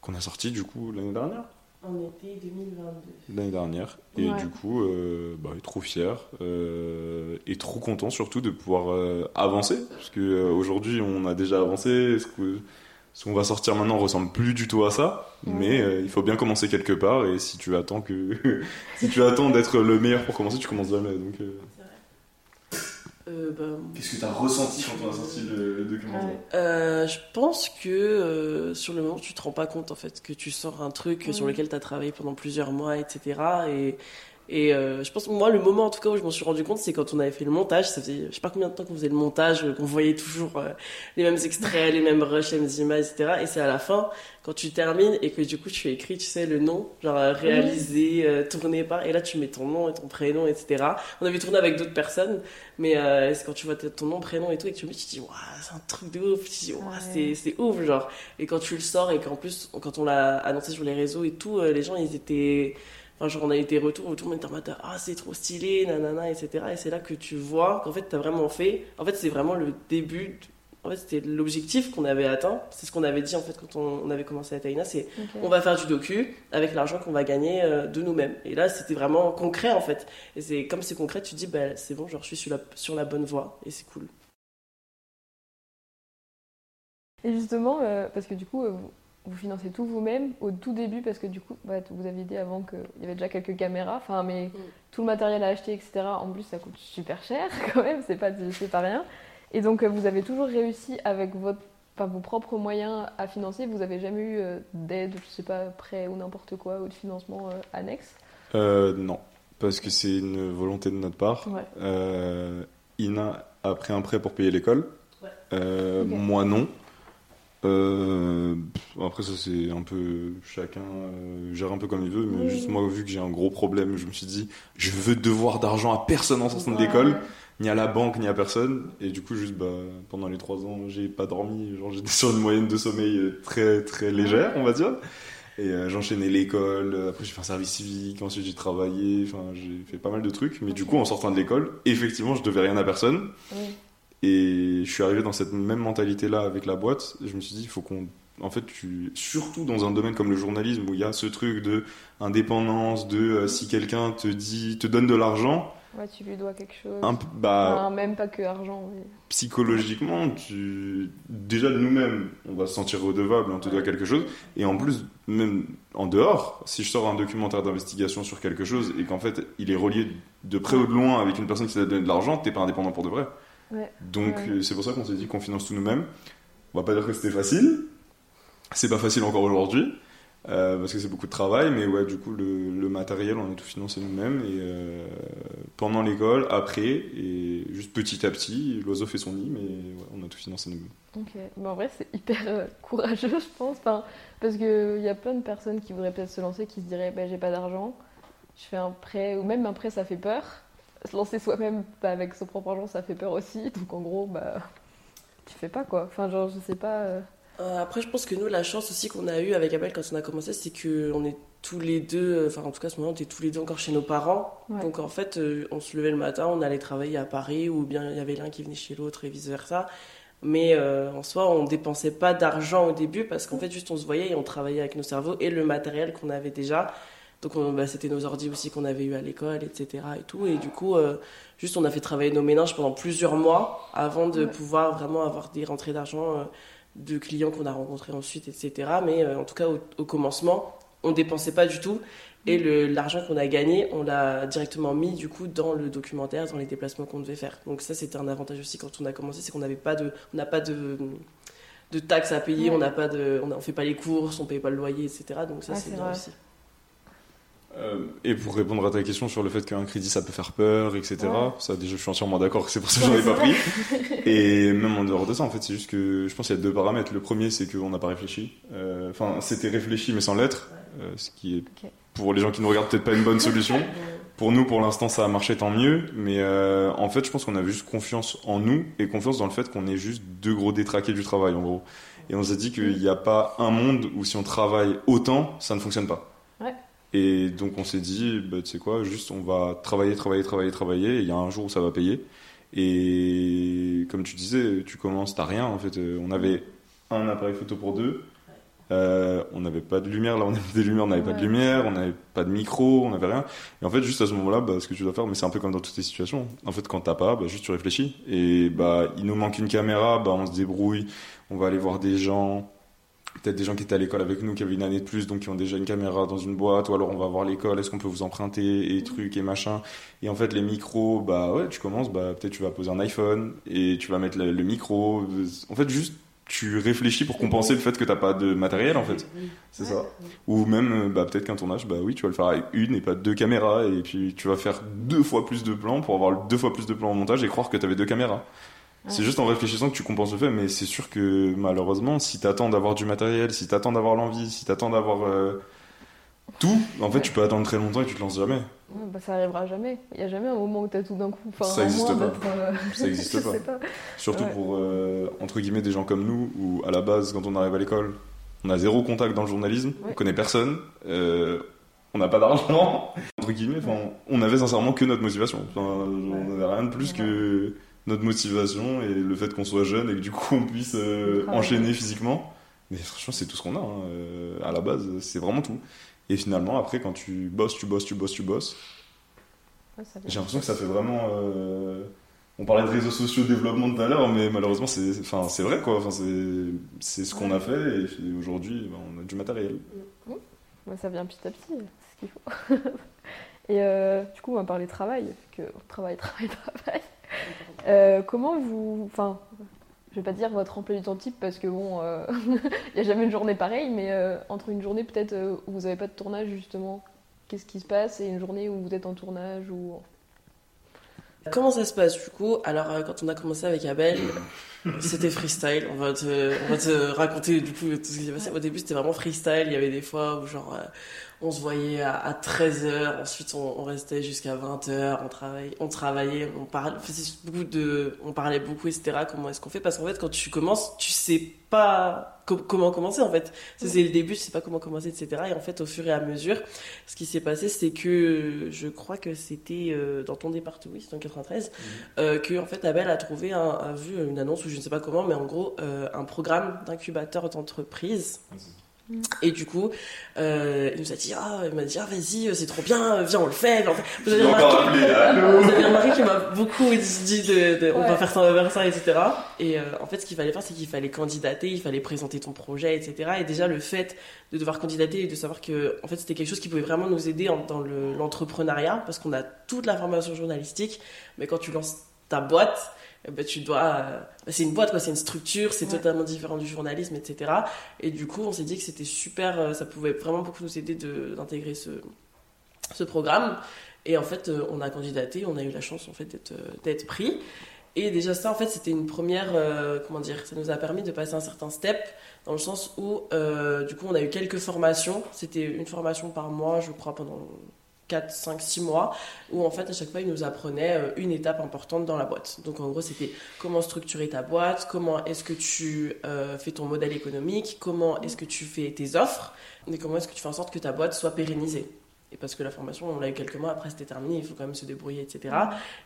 qu'on a sorti, du coup, l'année dernière En été 2022. l'année dernière. Et Ouais. du coup, euh, bah, trop fier euh, et trop content surtout de pouvoir euh, avancer. Parce que euh, aujourd'hui, on a déjà avancé. Ce que- ce qu'on va sortir maintenant ressemble plus du tout à ça. Ouais. Mais euh, il faut bien commencer quelque part. Et si tu attends que si tu attends d'être le meilleur pour commencer, tu commences jamais. Donc, euh, bah, Qu'est-ce que t'as ressenti quand on a sorti le, le documentaire Ouais. Euh, je pense que euh, sur le moment, tu te rends pas compte en fait que tu sors un truc Ouais. sur lequel tu as travaillé pendant plusieurs mois, etc. Et, et euh, je pense que moi, le moment en tout cas où je m'en suis rendu compte, c'est quand on avait fait le montage. Ça faisait je sais pas combien de temps qu'on faisait le montage, euh, qu'on voyait toujours euh, les mêmes extraits, les mêmes rushs, les mêmes images, etc. Et c'est à la fin, quand tu termines et que du coup tu écris, tu sais, le nom, genre réalisé, euh, tourné par. Et là, tu mets ton nom et ton prénom, etc. On avait tourné avec d'autres personnes, mais c'est quand tu vois ton nom, prénom et tout, et que tu me dis, tu te dis, Waouh, c'est un truc de ouf. Tu dis, Waouh, Ouais. c'est, ouf, genre. Et quand tu le sors et qu'en plus, quand on l'a annoncé sur les réseaux et tout, les gens, ils étaient. Enfin, genre, on a eu des retours où tout le monde était en mode, ah, c'est trop stylé, nanana, etc. Et c'est là que tu vois qu'en fait, t'as vraiment fait. En fait, c'est vraiment le début. En fait, c'était l'objectif qu'on avait atteint. C'est ce qu'on avait dit, en fait, quand on, on avait commencé à Taïna. C'est, Ok. on va faire du docu avec l'argent qu'on va gagner euh, de nous-mêmes. Et là, c'était vraiment concret en fait. Et c'est comme c'est concret, tu te dis, bah, c'est bon, genre, je suis sur la, sur la bonne voie et c'est cool. Et justement, euh, parce que du coup, euh, vous, financez tout vous-même au tout début, parce que du coup, bah, vous aviez dit avant qu'il y avait déjà quelques caméras, enfin, mais Mm. tout le matériel à acheter, etc. En plus, ça coûte super cher quand même, c'est pas, c'est pas rien. Et donc, euh, vous avez toujours réussi avec votre, enfin, vos propres moyens à financer. Vous avez jamais eu euh, d'aide, je sais pas, prêt ou n'importe quoi, ou de financement euh, annexe? euh, non, parce que c'est une volonté de notre part. Ouais. Euh, Ina a pris un prêt pour payer l'école. Ouais. Euh. Moi non. Euh, après ça c'est un peu chacun euh, gère un peu comme il veut mais Oui. juste moi vu que j'ai un gros problème je me suis dit je veux devoir d'argent à personne en sortant de l'école ni à la banque ni à personne. Et du coup juste bah pendant les trois ans j'ai pas dormi. Genre j'étais sur une moyenne de sommeil euh, très très légère on va dire. Et euh, j'enchaînais l'école après j'ai fait un service civique ensuite j'ai travaillé. Enfin j'ai fait pas mal de trucs. Mais du coup en sortant de l'école effectivement je devais rien à personne. Oui. Et je suis arrivé dans cette même mentalité là avec la boîte je me suis dit il faut qu'on en fait tu surtout dans un domaine comme le journalisme où il y a ce truc de indépendance de euh, si quelqu'un te dit te donne de l'argent Ouais, tu lui dois quelque chose. un bah Enfin, même pas que argent. mais- psychologiquement, tu... déjà de nous-mêmes, on va se sentir redevable, on te doit quelque chose. Et en plus, même en dehors, si je sors un documentaire d'investigation sur quelque chose et qu'en fait il est relié de près ou de loin avec une personne qui t'a donné de l'argent, t'es pas indépendant pour de vrai. Ouais. Donc Ouais. euh, c'est pour ça qu'on s'est dit qu'on finance tout nous-mêmes. On va pas dire que c'était facile. C'est pas facile encore aujourd'hui. euh, parce que c'est beaucoup de travail, mais ouais, du coup, le, le matériel, on a tout financé nous-mêmes. Et euh, pendant l'école, après, et juste petit à petit, l'oiseau fait son nid, mais ouais, on a tout financé nous-mêmes. Ok, mais en vrai c'est hyper courageux je pense, enfin, parce qu'il y a plein de personnes qui voudraient peut-être se lancer qui se diraient bah, j'ai pas d'argent, je fais un prêt, ou même un prêt ça fait peur. Se lancer soi-même bah, avec son propre argent ça fait peur aussi, donc en gros bah tu fais pas quoi, enfin genre je sais pas. euh, Euh, après, je pense que nous, la chance aussi qu'on a eue avec Abel quand on a commencé, c'est qu'on est tous les deux, euh, enfin en tout cas à ce moment, on était tous les deux encore chez nos parents. Ouais. Donc en fait, euh, on se levait le matin, on allait travailler à Paris, ou bien il y avait l'un qui venait chez l'autre et vice-versa. Mais euh, en soi, on dépensait pas d'argent au début parce qu'en fait, juste on se voyait et on travaillait avec nos cerveaux et le matériel qu'on avait déjà. Donc, bah, c'était nos ordi aussi qu'on avait eu à l'école, etc. Et tout. Et du coup, euh, juste on a fait travailler nos méninges pendant plusieurs mois avant de pouvoir vraiment avoir des rentrées d'argent euh, de clients qu'on a rencontrés ensuite, etc. Mais en tout cas, au, au commencement, on dépensait pas du tout. Et l'argent qu'on a gagné, on l'a directement mis du coup dans le documentaire, dans les déplacements qu'on devait faire. Donc ça, c'était un avantage aussi quand on a commencé, c'est qu'on n'avait pas de, on n'a pas de, de taxes à payer, on n'a pas de, on, fait pas les courses, on paye pas le loyer, etc. Donc ça, c'est bien aussi. Euh, et pour répondre à ta question sur le fait qu'un crédit ça peut faire peur, etc. Ça déjà je suis entièrement d'accord, c'est pour ça que j'en ai pas pris. et même en dehors de ça, en fait, c'est juste que je pense qu'il y a deux paramètres. Le premier, c'est qu'on n'a pas réfléchi. Euh, enfin, c'était réfléchi mais sans l'être, euh, ce qui est pour les gens qui nous regardent peut-être pas une bonne solution. Pour nous, pour l'instant, ça a marché tant mieux. Mais en fait, je pense qu'on avait juste confiance en nous et confiance dans le fait qu'on est juste deux gros détraqués du travail, en gros. Et on s'est dit qu'il n'y a pas un monde où si on travaille autant, ça ne fonctionne pas. Et donc on s'est dit, bah, tu sais quoi, juste on va travailler, travailler, travailler, travailler. il y a un jour où ça va payer. Et comme tu disais, tu commences, t'as rien en fait. Euh, on avait un appareil photo pour deux. Euh, on n'avait pas de lumière, là on avait des lumières, on n'avait pas de lumière, on n'avait pas de micro, on n'avait rien. Et en fait, juste à ce moment-là, bah, ce que tu dois faire, mais c'est un peu comme dans toutes les situations. En fait, quand t'as pas, bah, juste tu réfléchis. Et bah, il nous manque une caméra, bah, on se débrouille, on va aller voir des gens, peut-être des gens qui étaient à l'école avec nous, qui avaient une année de plus, donc qui ont déjà une caméra dans une boîte, ou alors on va voir l'école, est-ce qu'on peut vous emprunter, et trucs, et machin. Et en fait, les micros, bah ouais, tu commences, bah peut-être tu vas poser un iPhone, et tu vas mettre le micro. En fait, juste tu réfléchis pour compenser le fait que t'as pas de matériel en fait. C'est ça. Ou même, bah, peut-être qu'un tournage, bah oui, tu vas le faire avec une et pas deux caméras et puis tu vas faire deux fois plus de plans pour avoir deux fois plus de plans en montage et croire que t'avais deux caméras. C'est juste en réfléchissant que tu compenses le fait, mais c'est sûr que malheureusement, si t'attends d'avoir du matériel, si t'attends d'avoir l'envie, si t'attends d'avoir euh, tout, en fait, tu peux attendre très longtemps et tu te lances jamais. bah, ça arrivera jamais. Il n'y a jamais un moment où tu as tout d'un coup. ça n'existe pas. Euh, ça n'existe pas. Surtout pour, euh, entre guillemets, des gens comme nous, où à la base, quand on arrive à l'école, on a zéro contact dans le journalisme, on connaît personne, euh, on n'a pas d'argent, entre guillemets, on avait sincèrement que notre motivation. on n'avait rien de plus que notre motivation et le fait qu'on soit jeune et que du coup on puisse enchaîner physiquement. Mais franchement, c'est tout ce qu'on a. Hein. à la base, c'est vraiment tout. Et finalement, après, quand tu bosses, tu bosses, tu bosses, tu bosses, j'ai l'impression que ça fait vraiment. Euh, on parlait de réseaux sociaux, développement tout à l'heure, mais malheureusement, c'est enfin, vrai, quoi. Enfin, c'est ce qu'on a fait, et aujourd'hui, ben, on a du matériel. Mmh. ça vient petit à petit, c'est ce qu'il faut. et euh, du coup, on va parler travail, que travail, travail, travail. Euh, comment vous. Enfin, je vais pas dire votre emploi du temps type parce que bon, il euh, n'y a jamais une journée pareille, mais euh, entre une journée peut-être où vous n'avez pas de tournage justement, qu'est-ce qui se passe et une journée où vous êtes en tournage ou Comment ça se passe du coup? Alors quand on a commencé avec Abel, c'était freestyle. On va, te, on va te raconter du coup tout ce qui s'est passé. Au début c'était vraiment freestyle. Il y avait des fois où genre on se voyait à, 13h, ensuite on, restait jusqu'à 20h, on travaillait, on travaillait, on parlait, beaucoup de, on parlait beaucoup, etc. Comment est-ce qu'on fait? Parce qu'en fait, quand tu commences, tu sais pas comment commencer en fait. C'est le début, tu sais pas comment commencer, etc. Et en fait, au fur et à mesure, ce qui s'est passé, c'est que je crois que c'était euh, dans ton département, oui, c'est en 93, mmh. euh, que en fait Abel a trouvé, un, a vu une annonce ou je ne sais pas comment, mais en gros euh, un programme d'incubateur d'entreprise. Et du coup, euh, il nous a dit, ah, il m'a dit, ah, vas-y, c'est trop bien, viens, on le fait. vous avez remarqué, qu'il m'a beaucoup dit, de, on va faire ça, on va faire ça, etc. Et euh, en fait, ce qu'il fallait faire, c'est qu'il fallait candidater, il fallait présenter ton projet, etc. Et déjà, le fait de devoir candidater et de savoir que, en fait, c'était quelque chose qui pouvait vraiment nous aider dans l'entrepreneuriat, parce qu'on a toute la formation journalistique, mais quand tu lances ta boîte, ben, tu dois. Euh, bah, c'est une boîte, quoi, c'est une structure, c'est totalement différent du journalisme, etc. Et du coup, on s'est dit que c'était super, euh, ça pouvait vraiment beaucoup nous aider d'intégrer ce, ce programme. Et en fait, euh, on a candidaté, on a eu la chance en fait d'être pris. Et déjà ça, en fait, c'était une première, comment dire, ça nous a permis de passer un certain step dans le sens où, du coup, on a eu quelques formations. C'était une formation par mois, je crois, pendant 4, 5, 6 mois, où en fait à chaque fois il nous apprenait euh, une étape importante dans la boîte. Donc en gros c'était comment structurer ta boîte, comment est-ce que tu euh, fais ton modèle économique, comment est-ce que tu fais tes offres, et comment est-ce que tu fais en sorte que ta boîte soit pérennisée. Et parce que la formation, on l'a eu quelques mois, après c'était terminé, il faut quand même se débrouiller, etc.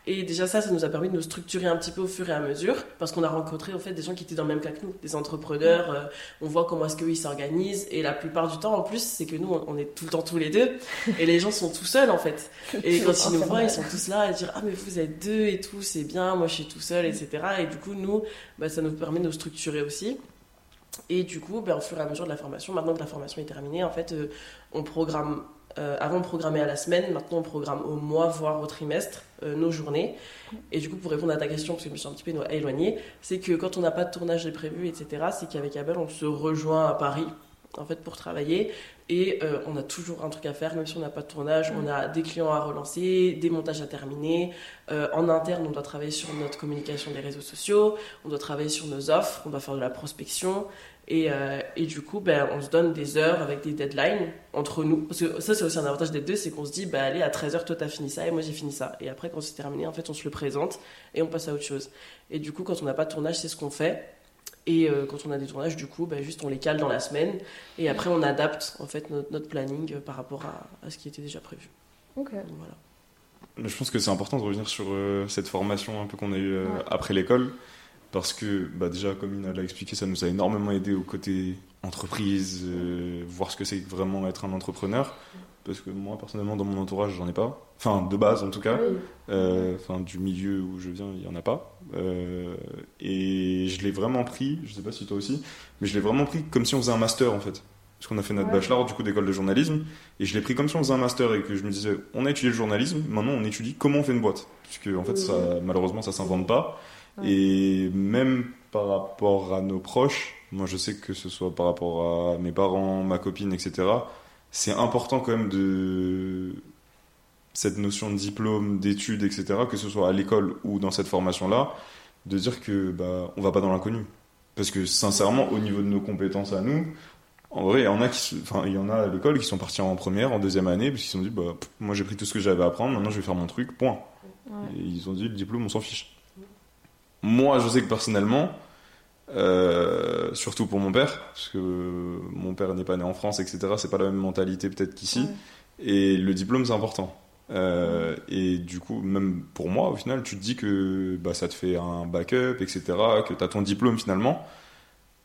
Et déjà ça, ça nous a permis de nous structurer un petit peu au fur et à mesure, parce qu'on a rencontré en fait des gens qui étaient dans le même cas que nous, des entrepreneurs, euh, on voit comment est-ce qu'ils s'organisent, et la plupart du temps en plus, c'est que nous, on, est tout le temps tous les deux, et les gens sont tout seuls en fait. Et quand ils nous voient, ils sont tous là à dire Ah, mais vous êtes deux et tout, c'est bien, moi je suis tout seul, etc. Et du coup, nous, bah, ça nous permet de nous structurer aussi. Et du coup, bah, au fur et à mesure de la formation, maintenant que la formation est terminée, en fait, euh, on programme. Euh, avant, on programmait à la semaine, maintenant on programme au mois, voire au trimestre, euh, nos journées. Et du coup, pour répondre à ta question, parce que je me suis un petit peu élo- éloignée, c'est que quand on n'a pas de tournage prévu, etc., c'est qu'avec Abel, on se rejoint à Paris, en fait, pour travailler. Et euh, on a toujours un truc à faire, même si on n'a pas de tournage. On a des clients à relancer, des montages à terminer. En interne, on doit travailler sur notre communication des réseaux sociaux, on doit travailler sur nos offres, on doit faire de la prospection. Et, euh, et du coup, ben, on se donne des heures avec des deadlines entre nous. Parce que ça, c'est aussi un avantage des deux, c'est qu'on se dit, bah, allez, à 13h, toi, t'as fini ça et moi, j'ai fini ça. Et après, quand c'est terminé, en fait, on se le présente et on passe à autre chose. Et du coup, quand on n'a pas de tournage, c'est ce qu'on fait. Et euh, quand on a des tournages, du coup, bah, juste on les cale dans la semaine. Et après, on adapte en fait notre, notre planning euh, par rapport à, à ce qui était déjà prévu. Ok. Donc, voilà. Je pense que c'est important de revenir sur euh, cette formation un peu qu'on a eue euh, Ouais. après l'école. Parce que bah, déjà, comme Ina l'a expliqué, ça nous a énormément aidé au côté entreprise, euh, voir ce que c'est que vraiment être un entrepreneur. Parce que moi, personnellement, dans mon entourage, j'en ai pas. Enfin, de base en tout cas. Euh, Enfin, du milieu où je viens, il n'y en a pas. Euh, et je l'ai vraiment pris, je sais pas si toi aussi, mais je l'ai vraiment pris comme si on faisait un master en fait. Parce qu'on a fait notre Ouais. bachelor du coup d'école de journalisme, et je l'ai pris comme si on faisait un master et que je me disais, on a étudié le journalisme, maintenant on étudie comment on fait une boîte. Puisque en fait, ça, malheureusement, ça s'invente pas. Ouais. Et même par rapport à nos proches, moi je sais que ce soit par rapport à mes parents, ma copine, etc., c'est important quand même de cette notion de diplôme, d'études, etc., que ce soit à l'école ou dans cette formation-là, de dire que bah on va pas dans l'inconnu. Parce que sincèrement, au niveau de nos compétences à nous, en vrai, il y en a qui, se- enfin, il y en a à l'école qui sont partis en première, en deuxième année, parce qu'ils se sont dit, bah, pff, moi j'ai pris tout ce que j'avais à apprendre, maintenant je vais faire mon truc, point. Ouais. Et ils ont dit, le diplôme, on s'en fiche. Moi, je sais que personnellement, euh, surtout pour mon père, parce que mon père n'est pas né en France, etc., c'est pas la même mentalité peut-être qu'ici, Ouais. et le diplôme, c'est important. Euh, et du coup, même pour moi, au final, tu te dis que bah, ça te fait un backup, etc., que tu as ton diplôme finalement.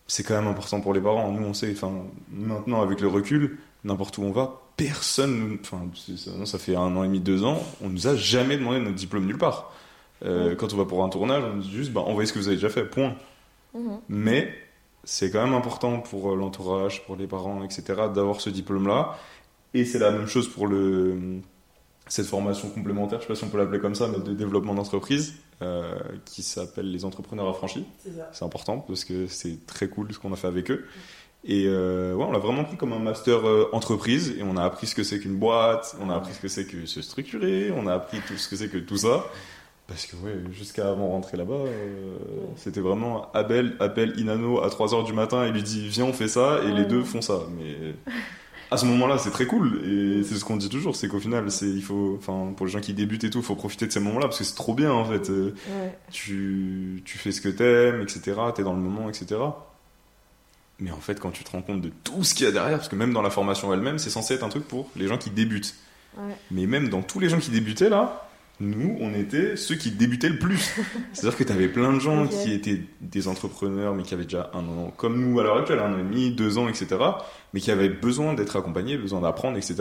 C'est quand même important pour les parents. Nous, on sait, enfin, maintenant, avec le recul, n'importe où on va, personne, enfin, ça, ça fait un an et demi, deux ans, on nous a jamais demandé notre diplôme nulle part. Euh, Quand on va pour un tournage, on dit juste, bah, envoyez ce que vous avez déjà fait, point. Mhm. Mais c'est quand même important pour euh, l'entourage, pour les parents, etc., d'avoir ce diplôme-là. Et c'est la même chose pour le, cette formation complémentaire, je sais pas si on peut l'appeler comme ça, mais de développement d'entreprise, euh, qui s'appelle les entrepreneurs affranchis. C'est important parce que c'est très cool ce qu'on a fait avec eux. Et euh, ouais, on l'a vraiment pris comme un master euh, entreprise et on a appris ce que c'est qu'une boîte, on a appris ce que c'est que se structurer, on a appris tout ce que c'est que tout ça. Parce que ouais, jusqu'à avant de rentrer là-bas, euh, c'était vraiment Abel appelle Inano à 3h du matin et lui dit viens on fait ça et les deux font ça. Mais à ce moment-là c'est très cool et c'est ce qu'on dit toujours, c'est qu'au final c'est il faut, enfin pour les gens qui débutent et tout, il faut profiter de ces moments-là parce que c'est trop bien en fait. Euh, Ouais. tu, tu fais ce que t'aimes, etc. T'es dans le moment, etc. Mais en fait, quand tu te rends compte de tout ce qu'il y a derrière, parce que même dans la formation elle-même, c'est censé être un truc pour les gens qui débutent. Ouais. Mais même dans tous les gens qui débutaient là, nous, on était ceux qui débutaient le plus. C'est-à-dire que t'avais plein de gens qui étaient des entrepreneurs, mais qui avaient déjà un an, comme nous à l'heure actuelle, un an et demi, deux ans, etc. Mais qui avaient besoin d'être accompagnés, besoin d'apprendre, etc.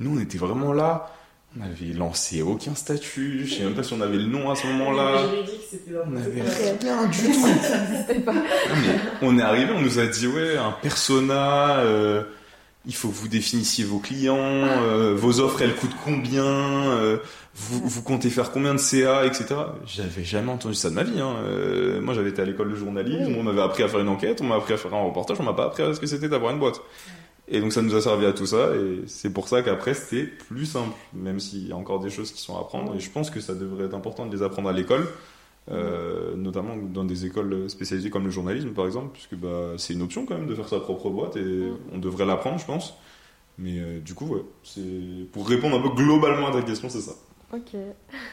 Nous, on était vraiment là. On avait lancé aucun statut. Je sais même pas si on avait le nom à ce moment-là. On avait rien du tout. C'était pas. Non, mais on est arrivé, on nous a dit ouais, un persona, euh, il faut que vous définissiez vos clients, euh, vos offres elles coûtent combien, euh, vous, vous comptez faire combien de CA, etc. J'avais jamais entendu ça de ma vie. Hein. Euh, moi j'avais été à l'école de journalisme, Oui. on m'avait appris à faire une enquête, on m'a appris à faire un reportage, on m'a pas appris à ce que c'était d'avoir une boîte. Et donc ça nous a servi à tout ça, et c'est pour ça qu'après c'était plus simple, même s'il y a encore des choses qui sont à apprendre, et je pense que ça devrait être important de les apprendre à l'école, euh, notamment dans des écoles spécialisées comme le journalisme par exemple, puisque bah, c'est une option quand même de faire sa propre boîte, et on devrait l'apprendre je pense. Mais euh, du coup, ouais, c'est pour répondre un peu globalement à ta question, c'est ça. Ok.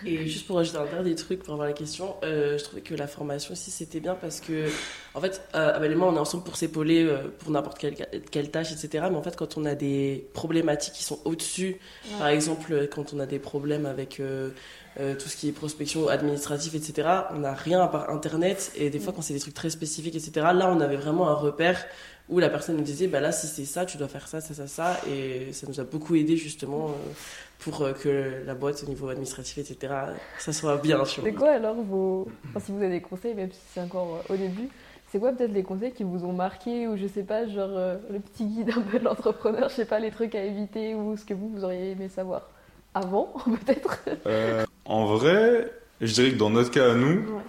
Et juste pour ajouter un dernier truc pour avoir la question, euh, je trouvais que la formation ici c'était bien parce que, en fait, euh, Abel et moi on est ensemble pour s'épauler euh, pour n'importe quelle, quelle tâche, etc. Mais en fait, quand on a des problématiques qui sont au-dessus, par exemple, quand on a des problèmes avec euh, tout ce qui est prospection administrative, etc., on n'a rien à part Internet. Et des fois, quand c'est des trucs très spécifiques, etc., là on avait vraiment un repère où la personne nous disait, bah là, si c'est ça, tu dois faire ça, ça, ça, ça. Et ça nous a beaucoup aidé justement. euh, pour euh, que la boîte au niveau administratif, etc., ça soit bien, tu vois. C'est quoi alors vos. Enfin, si vous avez des conseils, même si c'est encore euh, au début, c'est quoi peut-être les conseils qui vous ont marqué ou je sais pas, genre euh, le petit guide un peu de l'entrepreneur, je sais pas, les trucs à éviter ou ce que vous, vous auriez aimé savoir avant, peut-être? Euh, en vrai, je dirais que dans notre cas à nous, Ouais.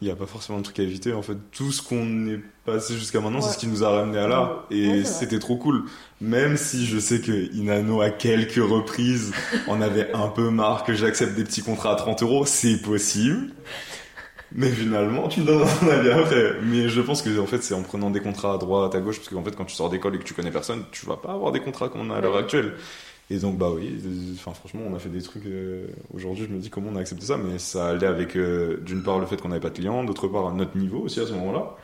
Il n'y a pas forcément de truc à éviter. En fait, tout ce qu'on est passé jusqu'à maintenant, c'est ce qui nous a ramené à là. Et c'était trop cool. Même si je sais que Inano, à quelques reprises, en avait un peu marre que j'accepte des petits contrats à 30 euros, c'est possible. Mais finalement, tu me donneras ton avis après. Mais je pense que en fait, c'est en prenant des contrats à droite, à gauche, parce qu'en fait, quand tu sors d'école et que tu connais personne, tu vas pas avoir des contrats comme on a à l'heure actuelle. Et donc, bah oui, enfin, franchement, on a fait des trucs. euh, Aujourd'hui, je me dis comment on a accepté ça, mais ça allait avec, euh, d'une part, le fait qu'on n'avait pas de clients, d'autre part, notre niveau aussi à ce moment-là.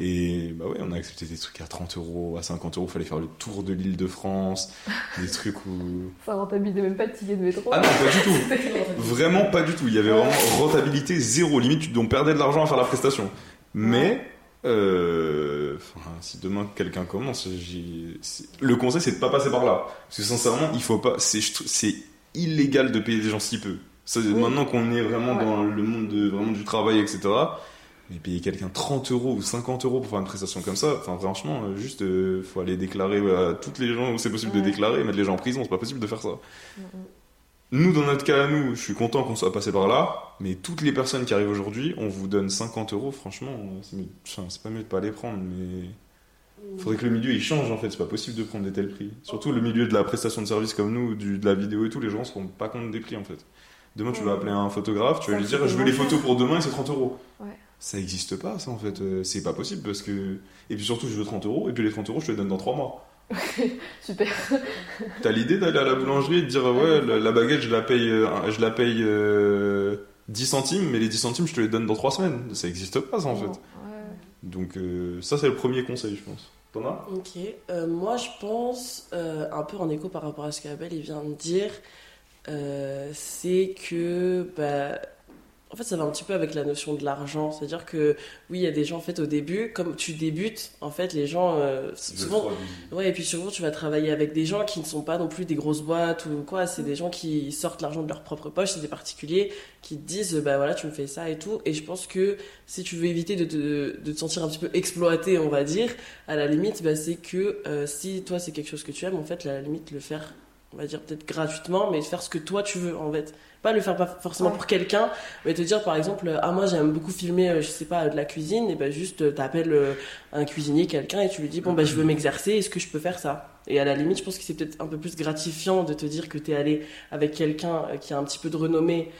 Et bah oui, on a accepté des trucs à 30 euros, à 50 euros, fallait faire le tour de l'île de France, des trucs où. Ça rentabilisait même pas de ticket de métro. Ah non, pas du tout! Vraiment pas du tout. Il y avait vraiment rentabilité zéro. Limite, on perdait de l'argent à faire la prestation. Mais, euh, enfin, si demain quelqu'un commence, le conseil c'est de pas passer par là. Parce que sincèrement, il faut pas. C'est, illégal de payer des gens si peu. Ça, Maintenant qu'on est vraiment Ouais. dans le monde de, vraiment du travail, etc. Mais payer quelqu'un 30 euros ou 50 euros pour faire une prestation comme ça, enfin franchement, euh, juste euh, faut aller déclarer à toutes les gens où c'est possible Ouais. de déclarer et mettre les gens en prison, c'est pas possible de faire ça. Mhm. Nous, dans notre cas à nous, je suis content qu'on soit passé par là, mais toutes les personnes qui arrivent aujourd'hui, on vous donne 50 euros, franchement, c'est, pas mieux de pas les prendre, mais faudrait que le milieu il change en fait, c'est pas possible de prendre des tels prix. Surtout le milieu de la prestation de service comme nous, du, de la vidéo et tout, les gens se rendent pas compte des prix en fait. Demain, tu vas appeler un photographe, tu vas lui dire je veux les photos pour demain et c'est 30 euros. Ouais. Ça existe pas ça en fait, euh, c'est pas possible parce que. Et puis surtout, je veux 30 euros, et puis les 30 euros, je te les donne dans 3 mois. Super. T'as l'idée d'aller à la boulangerie et de dire ouais la, la baguette je la paye euh, je la paye euh, 10 centimes mais les 10 centimes je te les donne dans 3 semaines. Ça existe pas ça en fait. Ouais. donc euh, ça c'est le premier conseil je pense. T'en as Ok, Euh, moi je pense, euh, un peu en écho par rapport à ce qu'Abel il vient de dire, euh, c'est que, bah, en fait, ça va un petit peu avec la notion de l'argent. C'est-à-dire que, oui, il y a des gens, en fait, au début, comme tu débutes, en fait, les gens, euh, souvent, Ouais, et puis souvent, tu vas travailler avec des gens qui ne sont pas non plus des grosses boîtes ou quoi. C'est des gens qui sortent l'argent de leur propre poche, c'est des particuliers qui te disent, bah voilà, tu me fais ça et tout. Et je pense que si tu veux éviter de te, de te sentir un petit peu exploité, on va dire, à la limite, bah, c'est que euh, si toi, c'est quelque chose que tu aimes, en fait, à la limite, le faire, on va dire peut-être gratuitement, mais faire ce que toi, tu veux, en fait. Pas le faire pas forcément pour quelqu'un, mais te dire par exemple, ah moi j'aime beaucoup filmer, euh, je sais pas, de la cuisine, et ben juste euh, t'appelles euh, un cuisinier, quelqu'un, et tu lui dis, bon bah je veux m'exercer, est-ce que je peux faire ça? Et à la limite, je pense que c'est peut-être un peu plus gratifiant de te dire que t'es allé avec quelqu'un qui a un petit peu de renommée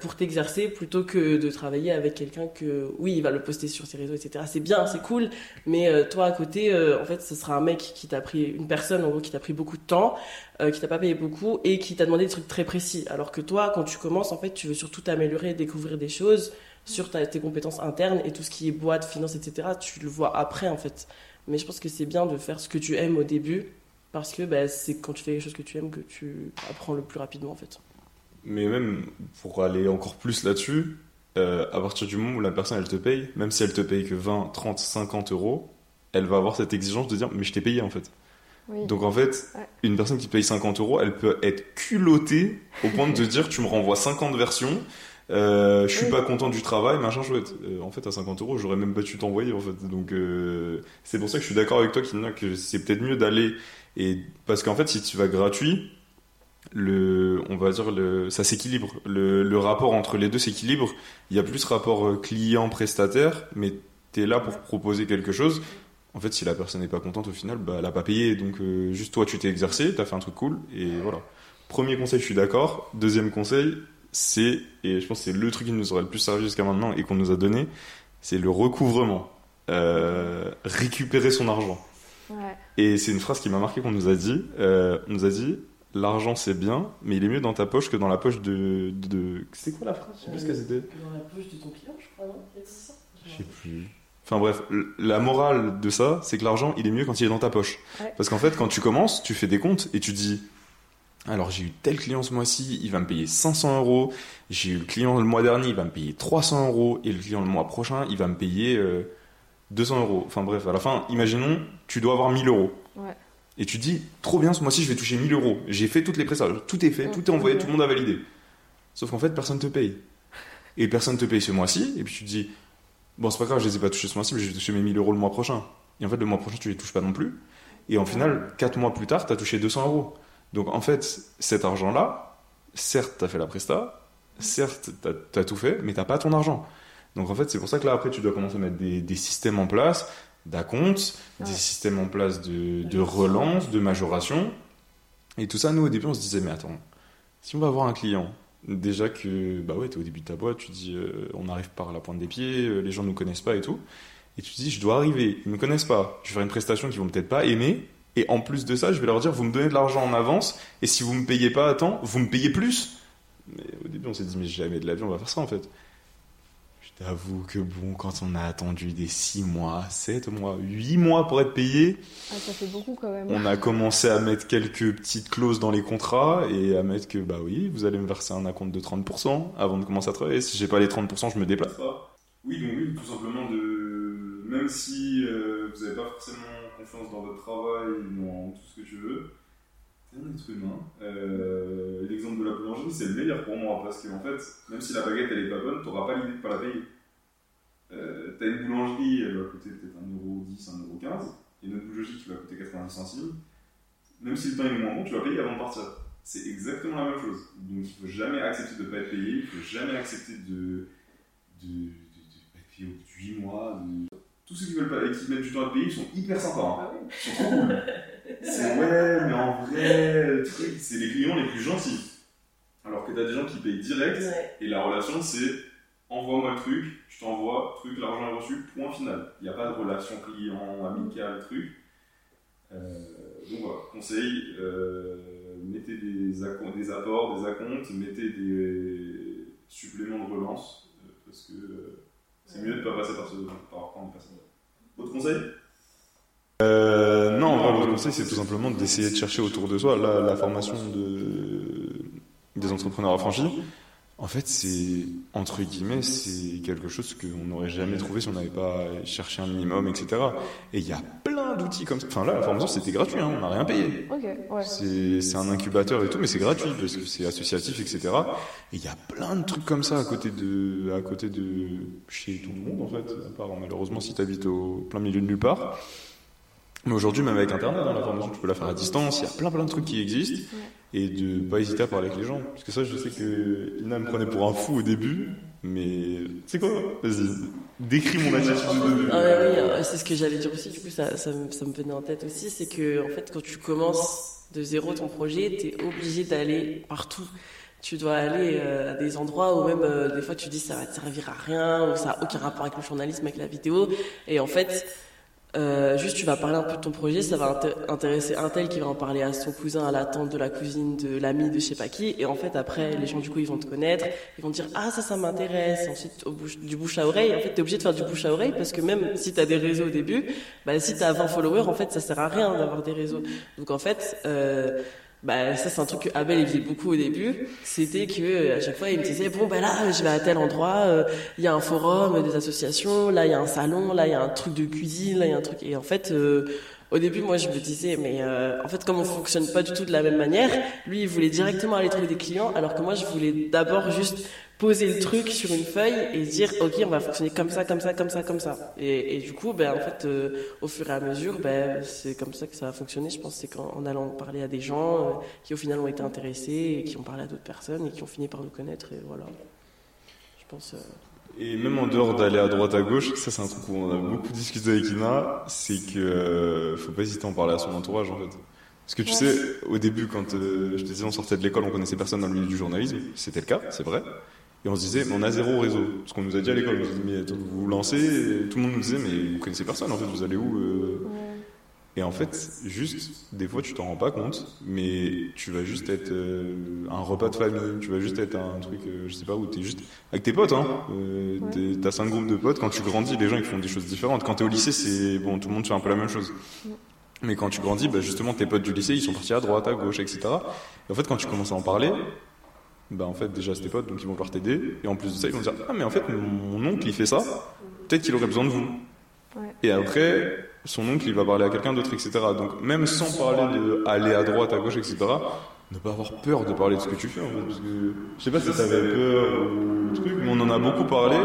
pour t'exercer, plutôt que de travailler avec quelqu'un que, oui, il va le poster sur ses réseaux, etc. C'est bien, c'est cool, mais euh, toi à côté, euh, en fait, ce sera un mec qui t'a pris, une personne en gros qui t'a pris beaucoup de temps, euh, qui t'a pas payé beaucoup et qui t'a demandé des trucs très précis. Alors que toi, quand tu commences, en fait, tu veux surtout t'améliorer, découvrir des choses sur ta- tes compétences internes et tout ce qui est boîte, finance, etc. Tu le vois après, en fait. Mais je pense que c'est bien de faire ce que tu aimes au début parce que bah, c'est quand tu fais les choses que tu aimes que tu apprends le plus rapidement, en fait. Mais même pour aller encore plus là-dessus euh, à partir du moment où la personne elle te paye même si elle te paye que 20 30 50 euros elle va avoir cette exigence de dire mais je t'ai payé en fait Oui. Donc en fait, Ouais. une personne qui paye 50 euros, elle peut être culottée au point de te dire tu me renvoies 50 versions, euh, je suis Oui. pas content du travail, machin chouette. Euh, en fait, à 50 euros, j'aurais même pas dû t'envoyer en fait. Donc euh, c'est pour ça que je suis d'accord avec toi, Kina, que c'est peut-être mieux d'aller et parce qu'en fait, si tu vas gratuit, le, on va dire le, ça s'équilibre. Le, le rapport entre les deux s'équilibre. Il y a plus rapport euh, client-prestataire, mais t'es là pour proposer quelque chose. En fait, si la personne n'est pas contente au final, bah, elle a pas payé. Donc, euh, juste toi, tu t'es exercé, t'as fait un truc cool, et voilà. Premier conseil, je suis d'accord. Deuxième conseil, c'est, et je pense que c'est le truc qui nous aurait le plus servi jusqu'à maintenant et qu'on nous a donné, c'est le recouvrement. Euh, récupérer son argent. Ouais. Et c'est une phrase qui m'a marqué qu'on nous a dit. Euh, on nous a dit, l'argent c'est bien, mais il est mieux dans ta poche que dans la poche de. de... C'était quoi la phrase? Je sais plus ce que c'était. Dans la poche de ton client, je crois, non? Je sais plus. Enfin bref, la morale de ça, c'est que l'argent, il est mieux quand il est dans ta poche. Ouais. Parce qu'en fait, quand tu commences, tu fais des comptes et tu dis, alors j'ai eu tel client ce mois-ci, il va me payer 500 euros. J'ai eu le client le mois dernier, il va me payer 300 euros. Et le client le mois prochain, il va me payer euh, 200 euros. Enfin bref, à la fin, imaginons, tu dois avoir 1000 euros. Ouais. Et tu dis, trop bien, ce mois-ci, je vais toucher 1000 euros. J'ai fait toutes les prestations, tout est fait, tout est envoyé, tout le monde a validé. Sauf qu'en fait, personne te paye. Et personne te paye ce mois-ci, et puis tu te dis, bon, c'est pas grave, je les ai pas touchés ce mois-ci, mais je vais toucher mes 1000 euros le mois prochain. Et en fait, le mois prochain, tu les touches pas non plus. Et en final, 4 mois plus tard, tu as touché 200 euros. Donc en fait, cet argent-là, certes, tu as fait la presta, certes, tu as, tout fait, mais t'as pas ton argent. Donc en fait, c'est pour ça que là, après, tu dois commencer à mettre des systèmes en place, d'acompte, Ouais. des systèmes en place de, de relance, de majoration. Et tout ça, nous, au début, on se disait, mais attends, si on va avoir un client, déjà que, bah ouais, t'es au début de ta boîte, tu dis, euh, on arrive par la pointe des pieds, euh, les gens nous connaissent pas et tout. Et tu te dis, je dois arriver, ils me connaissent pas, je vais faire une prestation qu'ils vont peut-être pas aimer. Et en plus de ça, je vais leur dire, vous me donnez de l'argent en avance, et si vous me payez pas à temps, vous me payez plus. Mais au début, on s'est dit, mais jamais de la vie, on va faire ça en fait. Je t'avoue que bon, quand on a attendu des 6 mois, 7 mois, 8 mois pour être payé, Ah, ça fait beaucoup quand même. on a commencé à mettre quelques petites clauses dans les contrats et à mettre que, bah oui, vous allez me verser un acompte de 30% avant de commencer à travailler. Si j'ai pas les 30%, je me déplace. Oui, donc oui, tout simplement de. Même si euh, vous n'avez pas forcément confiance dans votre travail, dans tout ce que tu veux, un être humain. Euh, L'exemple de la boulangerie, c'est le meilleur pour moi parce qu'en fait, même si la baguette elle est pas bonne, t'auras pas l'idée de pas la payer. Euh, T'as une boulangerie, elle va coûter peut-être 1,10€, 1,15€, et une autre boulangerie qui va coûter 90 centimes. Même si le pain est moins bon, tu vas payer avant de partir. C'est exactement la même chose. Donc il faut jamais accepter de ne pas être payé, il faut jamais accepter de, de, pas être payé au bout de 8 mois. de- Tous ceux qui veulent pas, qui mettent du temps à payer, ils sont hyper sympas. hein. Ah Ils sont trop cool. C'est ouais, mais en vrai, le truc, c'est les clients les plus gentils. Alors que t'as des gens qui payent direct, Ouais. et la relation c'est envoie-moi le truc, je t'envoie, truc, l'argent est reçu, point final. Il n'y a pas de relation client, amicale, truc. Euh, donc voilà, conseil, euh, mettez des, des apports, des acomptes, mettez des suppléments de relance, euh, parce que c'est mieux de ne pas passer par ce par passer. Autre conseil? Euh, non, en vrai, l'autre conseil, c'est tout simplement d'essayer de chercher autour de soi. La, la formation de, des entrepreneurs affranchis, en fait, c'est, entre guillemets, c'est quelque chose qu'on n'aurait jamais trouvé si on n'avait pas cherché un minimum, etc. Et il y a plein d'outils comme ça. Enfin, là, la formation, c'était gratuit, hein, on n'a rien payé. Ok, ouais. C'est c'est un incubateur et tout, mais c'est gratuit parce que c'est associatif, etc. Et il y a plein de trucs comme ça à côté de, à côté de chez tout le monde en fait. À part malheureusement si tu habites au plein milieu de nulle part. Mais aujourd'hui, même avec Internet, dans la formation, tu peux la faire à distance. Il y a plein plein de trucs qui existent et de pas hésiter à parler avec les gens. Parce que ça, je sais que Ina me prenait pour un fou au début, mais c'est quoi? Vas-y, décris mon attitude de début. Ah ouais, oui, euh, c'est ce que j'allais dire aussi, du coup ça, ça, me- ça me venait en tête aussi, c'est que en fait quand tu commences de zéro ton projet, tu es obligé d'aller partout. Tu dois aller euh, à des endroits où même euh, des fois tu dis ça va te servir à rien, ou ça a aucun rapport avec le journalisme, avec la vidéo, et en fait euh, juste tu vas parler un peu de ton projet, ça va inté- intéresser un tel qui va en parler à son cousin, à la tante de la cousine, de l'ami, de je sais pas qui, et en fait après les gens du coup ils vont te connaître, ils vont dire ah ça ça m'intéresse, ensuite du bouche à oreille, en fait t'es obligé de faire du bouche à oreille parce que même si t'as des réseaux au début, bah si t'as 20 followers en fait ça sert à rien d'avoir des réseaux. Donc en fait euh, bah ça c'est un truc que Abel il faisait beaucoup au début, c'était que à chaque fois il me disait bon bah là je vais à tel endroit, euh, il y a un forum, des associations, là il y a un salon, là il y a un truc de cuisine, là il y a un truc. Et en fait euh, au début moi je me disais mais euh, en fait comme on fonctionne pas du tout de la même manière, lui il voulait directement aller trouver des clients alors que moi je voulais d'abord juste poser le truc sur une feuille et dire ok on va fonctionner comme ça comme ça comme ça comme ça et, et du coup ben en fait euh, au fur et à mesure ben c'est comme ça que ça a fonctionné je pense c'est qu'en en allant parler à des gens euh, qui au final ont été intéressés et qui ont parlé à d'autres personnes et qui ont fini par nous connaître et voilà je pense euh, Et même en dehors d'aller à droite à gauche, ça c'est un truc où on a beaucoup discuté avec Ina, c'est que euh, faut pas hésiter à en parler à son entourage en fait. Parce que tu sais, au début quand euh, je te disais on sortait de l'école, on connaissait personne dans le milieu du journalisme, c'était le cas, c'est vrai. Et on se disait, mais on a zéro réseau. Ce qu'on nous a dit à l'école, on nous a dit, mais attends, vous vous lancez, et tout le monde nous disait, mais vous connaissez personne en fait, vous allez où euh Et en fait, juste, des fois, tu t'en rends pas compte, mais tu vas juste être euh, un repas de famille, tu vas juste être un truc, euh, je sais pas où, t'es juste avec tes potes, hein. Euh, T'as cinq groupes de potes, quand tu grandis, les gens ils font des choses différentes. Quand t'es au lycée, c'est bon, tout le monde fait un peu la même chose. Mais quand tu grandis, bah, justement, tes potes du lycée, ils sont partis à droite, à gauche, etc. Et en fait, quand tu commences à en parler, bah en fait, déjà, c'est tes potes, donc ils vont vouloir t'aider. Et en plus de ça, ils vont dire, ah mais en fait, mon oncle, il fait ça, peut-être qu'il aurait besoin de vous. Ouais. Et après, son oncle, il va parler à quelqu'un d'autre, etc. Donc, même sans parler de aller à droite, à gauche, etc., ne pas avoir peur de parler de ce que tu fais, en fait. Parce que, je sais pas si t'avais peur ou truc, mais on en a beaucoup parlé.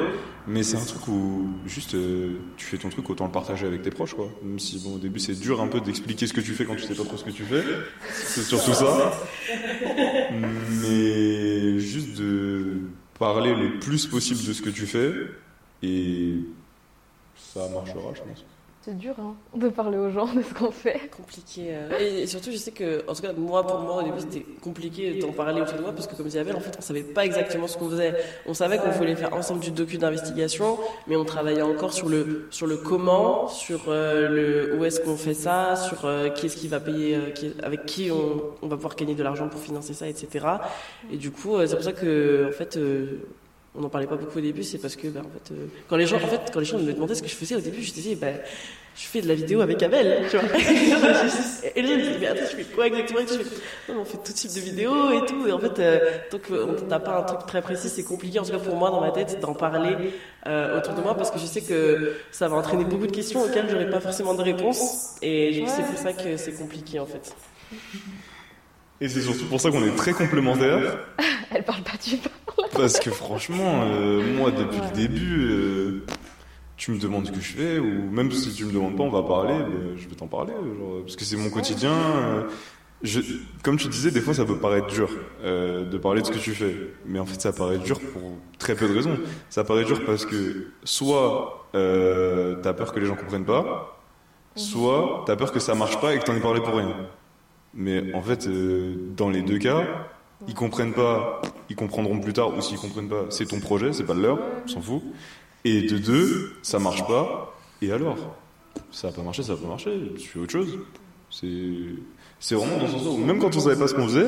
Mais c'est un truc où, juste, euh, tu fais ton truc, autant le partager avec tes proches, quoi. Même si, bon, au début, c'est dur un peu d'expliquer ce que tu fais quand tu sais pas trop ce que tu fais. C'est surtout ça. Mais juste de parler le plus possible de ce que tu fais. Et ça marchera, je pense. C'est dur hein, de parler aux gens de ce qu'on fait. compliqué. euh, Et surtout, je sais que, en tout cas, moi, pour moi, au début, c'était compliqué d'en parler autour de moi parce que, comme disait Abel, en fait, on savait pas exactement ce qu'on faisait. On savait qu'on voulait faire ensemble du docu d'investigation, mais on travaillait encore sur le, sur le comment, sur euh, où est-ce qu'on fait ça, sur euh, qui est-ce qui va payer, euh, avec qui on, on va pouvoir gagner de l'argent pour financer ça, etc. Et du coup, c'est pour ça que, en fait, on n'en parlait pas beaucoup au début, c'est parce que, bah, en fait, euh, quand les gens, en fait, quand les gens me demandaient ce que je faisais au début, je disais, bah, je fais de la vidéo avec Abel, tu vois. et les gens me disaient, mais attends, je fais quoi exactement je fais, non, mais on fait tout type de vidéos et tout. Et en fait, euh, tant qu'on n'a pas un truc très précis, c'est compliqué, en tout cas pour moi, dans ma tête, d'en parler euh, autour de moi, parce que je sais que ça va entraîner beaucoup de questions auxquelles j'aurai pas forcément de réponse. Et c'est pour ça que c'est compliqué, en fait. Et c'est surtout pour ça qu'on est très complémentaires. Elle parle pas du tout. Parce que franchement, euh, moi, depuis le début, euh, tu me demandes ce que je fais, ou même si tu me demandes pas, on va parler, je vais t'en parler, genre, parce que c'est mon quotidien. euh, je, comme tu disais, des fois, ça peut paraître dur de parler de ce que tu fais, mais en fait, ça paraît dur pour très peu de raisons. Ça paraît dur parce que soit t'as peur que les gens comprennent pas, soit t'as peur que ça marche pas et que t'en aies parlé pour rien. Mais en fait, euh, dans les deux cas, ils comprennent pas, ils comprendront plus tard, ou s'ils comprennent pas, c'est ton projet, c'est pas le leur, on s'en fout. Et de deux, ça marche pas, et alors? Ça a pas marché, ça a pas marché, tu fais autre chose. C'est, c'est vraiment dans ce sens où, même quand on savait pas ce qu'on faisait,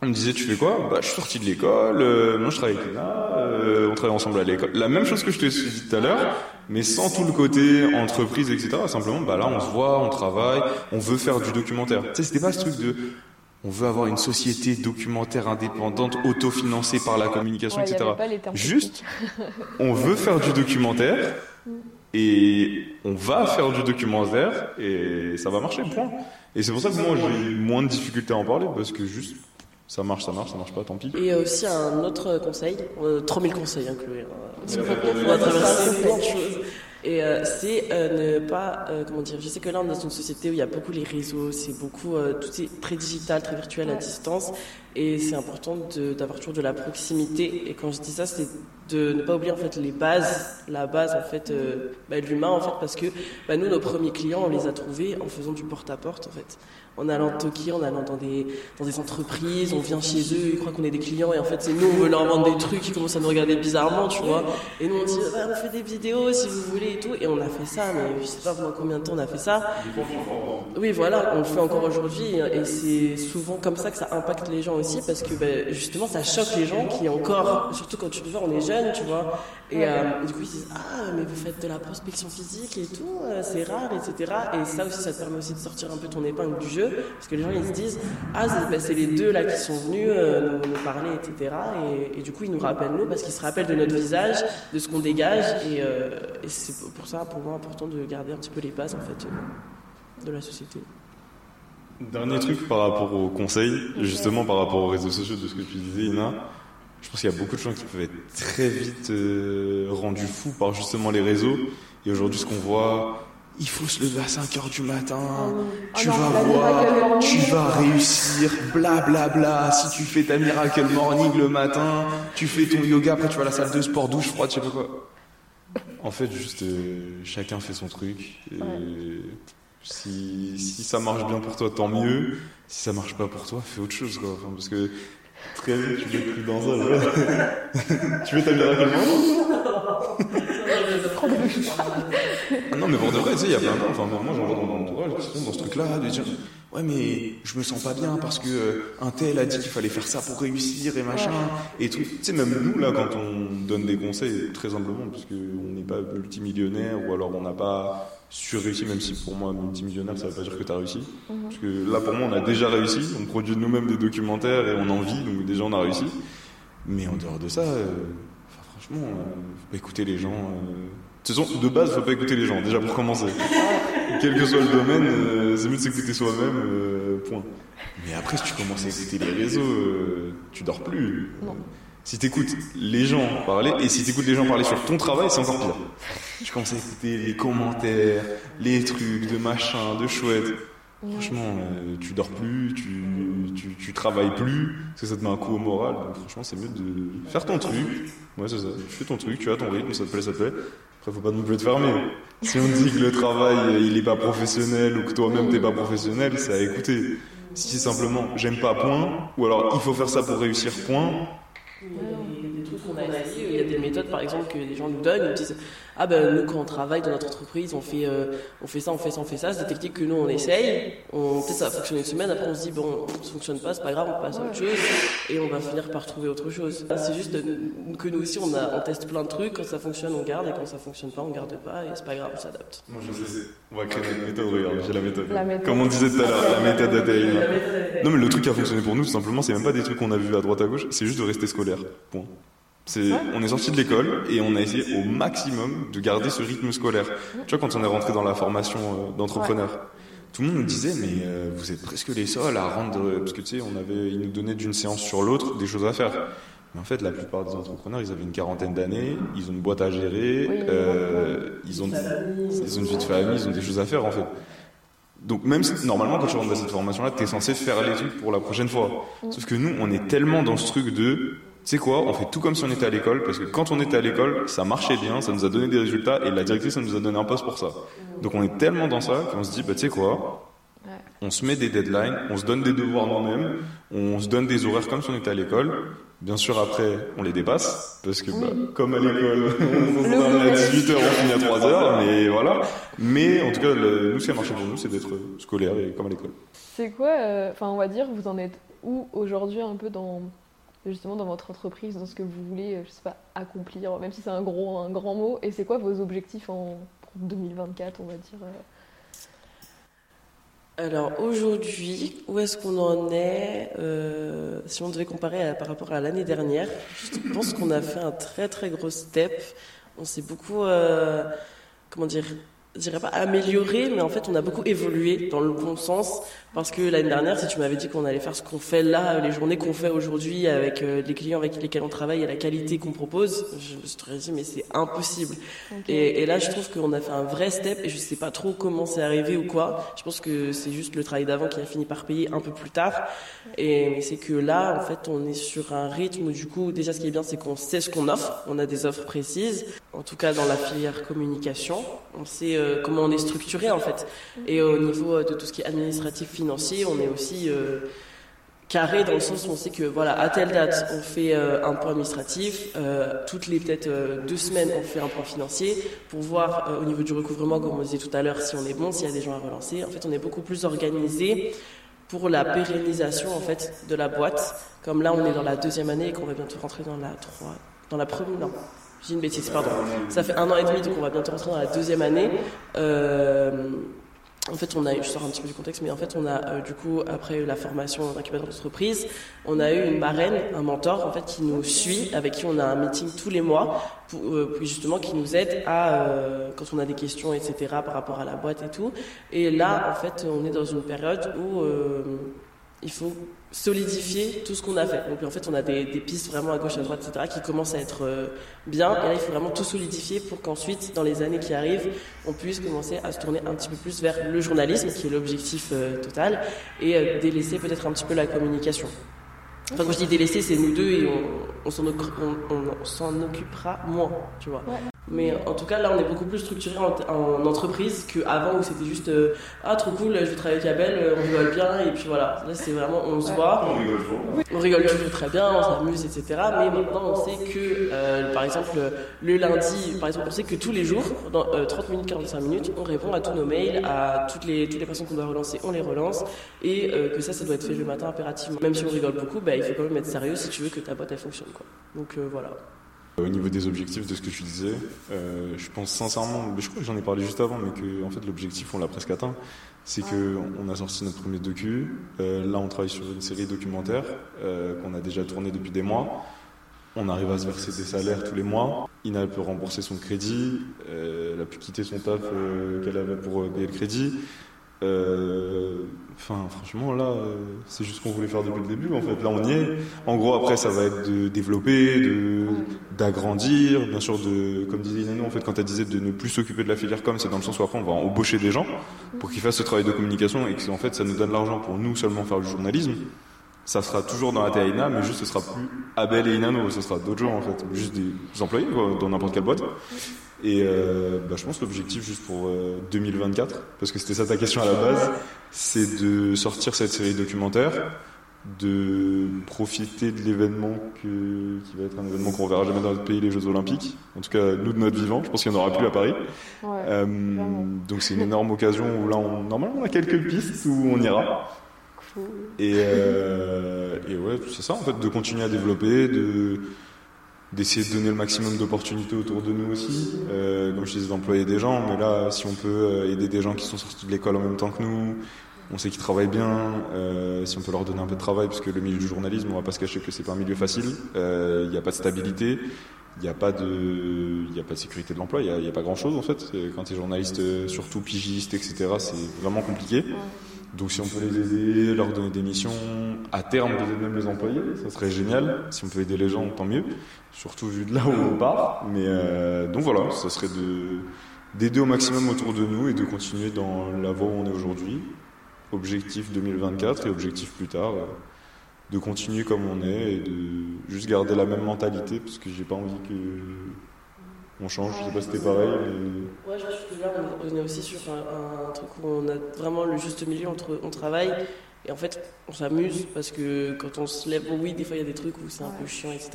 on me disait, tu fais quoi? Bah, je suis sorti de l'école, euh, moi je travaille avec Léna, euh, on travaille ensemble à l'école. La même chose que je te dit tout à l'heure, mais sans tout le côté entreprise, etc. Simplement, bah là, on se voit, on travaille, on veut faire du documentaire. Tu sais, c'était pas ce truc de, on veut avoir une société documentaire indépendante, autofinancée par la communication, Ouais, etc. Juste, on veut faire du documentaire et on va faire du documentaire et ça va marcher, point. Et c'est pour ça que moi j'ai moins de difficultés à en parler parce que juste ça marche, ça marche, ça marche pas, tant pis. Et aussi un autre conseil, euh, 3000 conseils, hein, Chloé. hein. On va traverser plein de choses. Et euh, c'est euh, ne pas, euh, comment dire, je sais que là on est dans une société où il y a beaucoup les réseaux, c'est beaucoup, euh, tout est très digital, très virtuel à distance. Et c'est important d'avoir toujours de la proximité. Et quand je dis ça, c'est de ne pas oublier en fait les bases, la base en fait euh, bah, de l'humain en fait, parce que bah, nous nos premiers clients on les a trouvés en faisant du porte-à-porte en fait, en allant toquer, en allant dans des dans des entreprises, on vient chez eux, ils croient qu'on est des clients et en fait c'est nous on veut leur vendre des trucs, ils commencent à nous regarder bizarrement, tu vois. Et nous on dit on fait des vidéos si vous voulez et tout, et on a fait ça, mais je sais pas combien de temps on a fait ça. Oui, voilà, on le fait encore aujourd'hui et c'est souvent comme ça que ça impacte les gens aussi parce que ben, justement ça choque les gens qui encore, surtout quand tu te vois, on est jeune, tu vois, et euh, du coup ils disent Ah, mais vous faites de la prospection physique et tout, euh, c'est rare, etc. Et ça aussi, ça te permet aussi de sortir un peu ton épingle du jeu parce que les gens ils se disent Ah, c'est ben, c'est les deux là qui sont venus euh, nous, nous parler, etc. Et, et du coup ils nous rappellent nous parce qu'ils se rappellent de notre visage, de ce qu'on dégage et, euh, et c'est pour ça pour moi important de garder un petit peu les bases en fait euh, de la société. Dernier truc par rapport aux conseils, justement par rapport aux réseaux sociaux de ce que tu disais, Ina. Je pense qu'il y a beaucoup de gens qui peuvent être très vite euh, rendus fous par justement les réseaux. Et aujourd'hui, ce qu'on voit, il faut se lever à 5 heures du matin, tu Oh non, vas voir, tu vas réussir, blablabla. Bla, bla. Si tu fais ta miracle morning le matin, tu fais ton yoga, après tu vas à la salle de sport, douche froide, je sais pas quoi. En fait, juste euh, chacun fait son truc. Et si, si ça marche bien pour toi, tant mieux. Si ça marche pas pour toi, fais autre chose, quoi. Enfin, parce que très vite, tu veux plus dans ça. ouais. tu veux ta miracle morning Trop de Non, Non, mais pour de vrai, tu sais, il y a plein de gens, enfin, moi j'en vois dans mon entourage qui sont dans ce truc-là, de dire Ouais, mais je me sens pas bien parce que euh, un tel a dit qu'il fallait faire ça pour réussir et machin, et tout. Tu sais, même nous, là, quand on donne des conseils, très humblement, parce qu'on n'est pas multimillionnaire ou alors on n'a pas sur-réussi, même si pour moi, multimillionnaire, ça veut pas dire que tu as réussi. Parce que là, pour moi, on a déjà réussi, on produit nous-mêmes des documentaires et on en vit, donc déjà on a réussi. Mais en dehors de ça, euh, enfin, franchement, euh, faut pas écouter les gens. euh. De toute façon, de base, faut pas écouter les gens, déjà pour commencer. Quel que soit le domaine, euh, c'est mieux de s'écouter soi-même, point. Mais après, si tu commences à écouter les réseaux, tu dors plus. Non. Si t'écoutes les gens parler, et si t'écoutes les gens parler sur ton travail, c'est encore pire. Tu commences à écouter les commentaires, les trucs de machin, de chouette. Franchement, euh, tu dors plus, tu, tu, tu travailles plus, parce que ça te met un coup au moral. Donc franchement, c'est mieux de faire ton truc. Ouais, c'est ça. Tu fais ton truc, tu as ton rythme, ça te plaît, ça te plaît. Après, faut pas non plus te fermer. Si on te dit que le travail, euh, il est pas professionnel ou que toi-même t'es pas professionnel, c'est à écouter. Si c'est simplement j'aime pas point, ou alors il faut faire ça pour réussir point, A des trucs qu'on a essayé, il y a des par exemple que les gens nous donnent, ils nous disent Ah ben nous quand on travaille dans notre entreprise, on fait, euh, on fait ça, on fait ça, on fait ça, c'est des techniques que nous on essaye, on, peut-être ça va fonctionner une semaine, après on se dit Bon, ça fonctionne pas, c'est pas grave, on passe à autre chose et on va finir par trouver autre chose. C'est juste que nous aussi on, a, on teste plein de trucs, quand ça fonctionne on garde et quand ça fonctionne pas on garde pas et c'est pas grave, on s'adapte. Moi je sais. On va créer une méthode, regarde, j'ai la méthode. La méthode. Comme on disait tout à l'heure, la méthode d'Athéna. Non mais le truc qui a fonctionné pour nous, tout simplement, c'est même pas des trucs qu'on a vus à droite à gauche, c'est juste de rester scolaire. Point. On est sorti de l'école et on a essayé au maximum de garder ce rythme scolaire. Tu vois, quand on est rentré dans la formation euh, d'entrepreneur, tout le monde nous disait, mais euh, vous êtes presque les seuls à rendre, parce que tu sais, on avait, ils nous donnaient d'une séance sur l'autre des choses à faire. Mais en fait, la plupart des entrepreneurs, ils avaient une quarantaine d'années, ils ont une boîte à gérer, Oui, euh, ils ont, ils ont une vie de famille, ils ont des choses à faire en fait. Donc même normalement quand tu rentres dans cette formation-là, t'es censé faire les trucs pour la prochaine fois. Sauf que nous, on est tellement dans ce truc de, tu sais quoi, on fait tout comme si on était à l'école, parce que quand on était à l'école, ça marchait bien, ça nous a donné des résultats, et la directrice, elle nous a donné un poste pour ça. Donc on est tellement dans ça qu'on se dit, bah tu sais quoi, on se met des deadlines, on se donne des devoirs nous-mêmes, on se donne des horaires comme si on était à l'école. Bien sûr, après, on les dépasse, parce que, bah, comme à l'école, on à goût. 18h, on finit à 3h, mais voilà. Mais en tout cas, le- nous, ce qui a marché pour nous, c'est d'être scolaire et comme à l'école. C'est quoi, euh, enfin on va dire, vous en êtes où aujourd'hui un peu dans justement dans votre entreprise, dans ce que vous voulez, euh, je sais pas, accomplir, même si c'est un gros grand mot, et c'est quoi vos objectifs en pour 2024, on va dire euh, Alors aujourd'hui, où est-ce qu'on en est euh, Si on devait comparer par rapport à l'année dernière, je pense qu'on a fait un très très gros step. On s'est beaucoup, comment dire, je dirais pas amélioré, mais en fait on a beaucoup évolué dans le bon sens. Parce que l'année dernière, si tu m'avais dit qu'on allait faire ce qu'on fait là, les journées qu'on fait aujourd'hui avec euh, les clients avec lesquels on travaille et la qualité qu'on propose, je me serais dit mais c'est impossible. Et, et là, je trouve qu'on a fait un vrai step et je sais pas trop comment c'est arrivé ou quoi. Je pense que c'est juste le travail d'avant qui a fini par payer un peu plus tard. Et c'est que là, en fait, on est sur un rythme où du coup, déjà, ce qui est bien, c'est qu'on sait ce qu'on offre. On a des offres précises. En tout cas, dans la filière communication, on sait euh, comment on est structuré en fait. Et au niveau euh, de tout ce qui est administratif, financier, on est aussi euh, carré dans le sens où on sait que voilà à telle date on fait un point administratif toutes les peut-être deux semaines on fait un point financier pour voir au niveau du recouvrement comme on disait tout à l'heure si on est bon s'il y a des gens à relancer en fait on est beaucoup plus organisé pour la pérennisation en fait de la boîte comme là on est dans la deuxième année et qu'on va bientôt rentrer dans la trois dans la première non j'ai une bêtise pardon ça fait un an et demi donc on va bientôt rentrer dans la deuxième année Euh, en fait, on a eu, je sors un petit peu du contexte, mais en fait, on a euh, du coup, après la formation d'incubateur d'entreprise, on a eu une marraine, un mentor, en fait, qui nous suit, avec qui on a un meeting tous les mois, pour, euh, justement, qui nous aide à, quand on a des questions, etc., par rapport à la boîte et tout. Et là, en fait, on est dans une période où il faut solidifier tout ce qu'on a fait. Donc, en fait, on a des, des pistes vraiment à gauche, à droite, etc., qui commencent à être euh, bien. Et là, il faut vraiment tout solidifier pour qu'ensuite, dans les années qui arrivent, on puisse commencer à se tourner un petit peu plus vers le journalisme, qui est l'objectif euh, total, et euh, délaisser peut-être un petit peu la communication. Enfin, quand je dis délaisser, c'est nous deux et on, on s'en occupera moins, tu vois. Mais en tout cas, là, on est beaucoup plus structuré en, en entreprise qu'avant où c'était juste euh, Ah, trop cool, je vais travailler avec Abel, euh, on rigole bien, et puis voilà. Là, c'est vraiment, on se voit. On rigole toujours. On rigole toujours très bien, on s'amuse, etc. Mais maintenant, on sait que, euh, par exemple, le lundi, par exemple, on sait que tous les jours, dans euh, 30 minutes, 45 minutes, on répond à tous nos mails, à toutes les, toutes les personnes qu'on doit relancer, on les relance, et euh, que ça, ça doit être fait le matin impérativement. Même si on rigole beaucoup, bah, il faut quand même être sérieux si tu veux que ta boîte, elle fonctionne. Quoi. Donc euh, voilà. Au niveau des objectifs de ce que tu disais, euh, je pense sincèrement, mais je crois que j'en ai parlé juste avant, mais que en fait l'objectif on l'a presque atteint. C'est que on a sorti notre premier docu. Euh, là, on travaille sur une série documentaire euh, qu'on a déjà tourné depuis des mois. On arrive à se verser des salaires tous les mois. Ina peut rembourser son crédit. Euh, elle a pu quitter son taf euh, qu'elle avait pour euh, payer le crédit. Euh, Enfin, franchement, là, euh, c'est juste ce qu'on voulait faire depuis le début. En fait, là, on y est. En gros, après, ça va être de développer, de d'agrandir, bien sûr, de, comme disait Inano, en fait, quand elle disait de ne plus s'occuper de la filière com, c'est dans le sens où après, on va embaucher des gens pour qu'ils fassent ce travail de communication et que, en fait, ça nous donne l'argent pour nous seulement faire du journalisme. Ça sera toujours dans la TAINA, mais juste ce sera plus Abel et Inano, ce sera d'autres gens, en fait, juste des employés, quoi, dans n'importe quelle boîte. Et euh, bah, je pense que l'objectif juste pour euh, 2024, parce que c'était ça ta question à la base, c'est de sortir cette série documentaire, de profiter de l'événement que- qui va être un événement qu'on verra jamais dans notre pays, les Jeux Olympiques. En tout cas, nous de notre vivant, je pense qu'il n'y en aura plus à Paris. Ouais. Euh, donc c'est une énorme occasion où là, on, normalement, on a quelques pistes où on ira. Cool. Et, euh, et ouais, c'est ça en fait, de continuer à développer, de d'essayer de donner le maximum d'opportunités autour de nous aussi. Euh, comme je disais, d'employer des gens, mais là, si on peut euh, aider des gens qui sont sortis de l'école en même temps que nous, on sait qu'ils travaillent bien, euh, si on peut leur donner un peu de travail, parce que le milieu du journalisme, on va pas se cacher que c'est pas un milieu facile. Euh, Il n'y a pas de stabilité. Il n'y a pas de, il a pas de sécurité de l'emploi. Il n'y a, a pas grand chose en fait. Euh, Quand tu es journaliste, euh, surtout pigiste, etc., c'est vraiment compliqué. Donc si on peut les aider, leur donner des missions, à terme peut-être même les employer, ça serait génial. Si on peut aider les gens, tant mieux. Surtout vu de là où on part. Mais euh, donc voilà, ça serait de d'aider au maximum autour de nous et de continuer dans la voie où on est aujourd'hui. Objectif 2024 et objectif plus tard, euh, de continuer comme on est et de juste garder la même mentalité parce que j'ai pas envie que on change. Je sais pas si c'était pareil, mais Ouais, je pense que là, on on est aussi sur un, un truc où on a vraiment le juste milieu entre on travaille et en fait on s'amuse parce que quand on se lève, bon, oui, des fois il y a des trucs où c'est un peu chiant, etc.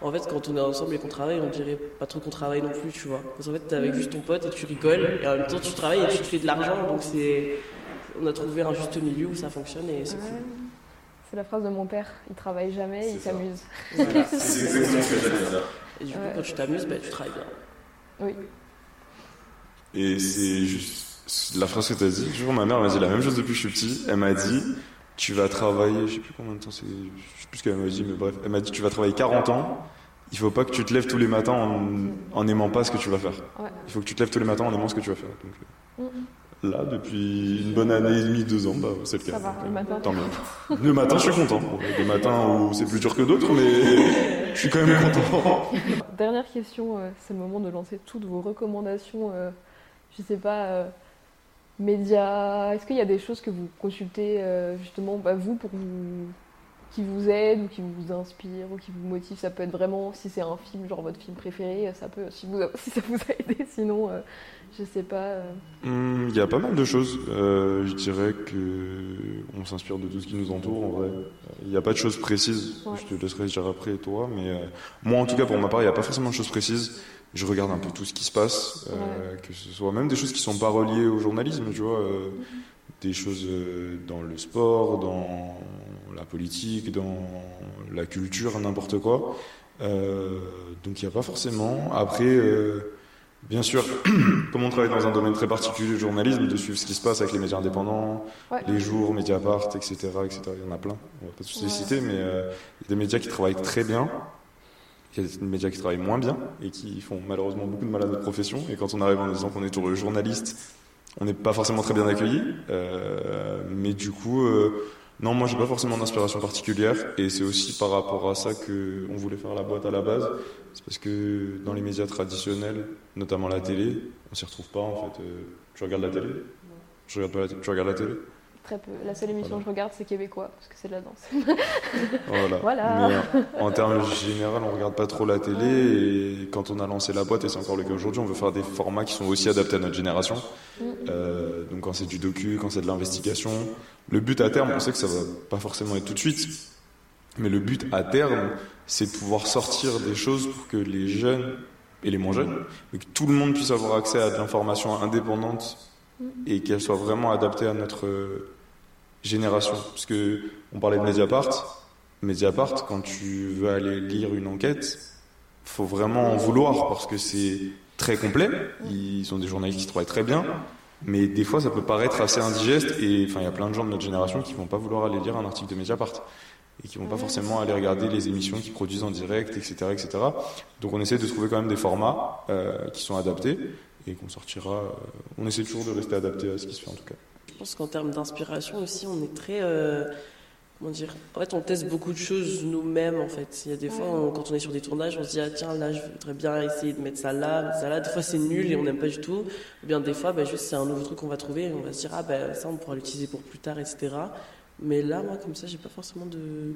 En fait, quand on est ensemble et qu'on travaille, on dirait pas trop qu'on travaille non plus, tu vois. Parce qu'en fait, t'es avec juste ton pote et tu rigoles et en même temps tu travailles et tu te fais de l'argent, donc c'est. On a trouvé un juste milieu où ça fonctionne et c'est Ouais. cool. C'est la phrase de mon père. Il travaille jamais, il s'amuse. Voilà. C'est exactement ce que j'allais dire. Et du coup, Ouais. quand tu t'amuses, bah, tu travailles bien. Oui. Et c'est juste la phrase que tu as dit. Toujours ma mère m'a dit la même chose depuis que je suis petit. Elle m'a dit tu vas travailler, je sais plus combien de temps c'est, je sais plus ce qu'elle m'a dit, mais bref, elle m'a dit tu vas travailler 40 ans. Il faut pas que tu te lèves tous les matins en, n'aimant pas ce que tu vas faire. Ouais. Il faut que tu te lèves tous les matins en aimant ce que tu vas faire. Donc, euh, Mhm. là, depuis une bonne année et demie, deux ans, bah, c'est le cas. Ça va, le matin. Tant mieux. Le matin, je suis content. Des matins où c'est plus dur que d'autres, mais je suis quand même content. Dernière question, euh, c'est le moment de lancer toutes vos recommandations. euh, je sais pas, euh, médias. Est-ce qu'il y a des choses que vous consultez euh, justement, bah, vous, pour vous, qui vous aident ou qui vous inspirent ou qui vous motivent Ça peut être vraiment, si c'est un film, genre votre film préféré, ça peut, si, vous, si ça vous a aidé. Sinon, euh, je sais pas. euh, Hum, Il y a pas mal de choses. Euh, je dirais que on s'inspire de tout ce qui nous entoure. En vrai, il n'y a pas de choses précises. Ouais. Je te laisserai dire après toi, mais moi, en tout cas, pour ma part, il n'y a pas forcément de choses précises. Je regarde un peu tout ce qui se passe, que ce soit même des choses qui sont pas reliées au journalisme, tu vois, euh, des choses dans le sport, dans la politique, dans la culture, n'importe quoi. Euh, donc il n'y a pas forcément. Après. euh, Bien sûr, comme on travaille dans un domaine très particulier, le journalisme, de suivre ce qui se passe avec les médias indépendants, Ouais. les jours, Mediapart, etc., etc. Il y en a plein. On va pas tous les citer, mais euh, il y a des médias qui travaillent très bien. Il y a des médias qui travaillent moins bien et qui font malheureusement beaucoup de mal à notre profession. Et quand on arrive en disant qu'on est tour- journaliste, on n'est pas forcément très bien accueilli. Mais du coup, non, moi j'ai pas forcément d'inspiration particulière. Et c'est aussi par rapport à ça que on voulait faire la boîte à la base. C'est parce que dans les médias traditionnels, notamment la télé, on s'y retrouve pas en fait. Euh, tu regardes la télé? Je regarde pas la télé. Tu regardes la télé? Très peu. La seule émission que je regarde, c'est québécois, parce que c'est de la danse. Voilà. Voilà. Mais euh, en termes général, on regarde pas trop la télé et quand on a lancé la boîte, et c'est encore le cas aujourd'hui, on veut faire des formats qui sont aussi adaptés à notre génération. Mm. Euh, donc quand c'est du docu, quand c'est de l'investigation, le but à terme, on sait que ça va pas forcément être tout de suite, mais le but à terme, c'est de pouvoir sortir des choses pour que les jeunes et les moins jeunes, mais que tout le monde puisse avoir accès à de l'information indépendante et qu'elle soit vraiment adaptée à notre euh, génération. Parce que on parlait de Mediapart. Mediapart, quand tu veux aller lire une enquête, faut vraiment en vouloir parce que c'est très complet. Ils sont des journalistes qui travaillent très bien. Mais des fois, ça peut paraître assez indigeste et enfin, il y a plein de gens de notre génération qui vont pas vouloir aller lire un article de Mediapart et qui vont pas forcément aller regarder les émissions qu'ils produisent en direct, etc., etc. Donc, on essaie de trouver quand même des formats euh, qui sont adaptés et qu'on sortira. euh, on essaie toujours de rester adapté à ce qui se fait en tout cas. Je pense qu'en termes d'inspiration aussi, on est très. euh, comment dire? En fait, on teste beaucoup de choses nous-mêmes, en fait. Il y a des fois, on- quand on est sur des tournages, on se dit, ah tiens, là, je voudrais bien essayer de mettre ça là, mettre ça là. Des fois, c'est nul et on n'aime pas du tout. Ou bien, des fois, bah, juste, c'est un nouveau truc qu'on va trouver et on va se dire, ah, ben ça, on pourra l'utiliser pour plus tard, etc. Mais là, moi, comme ça, j'ai pas forcément de.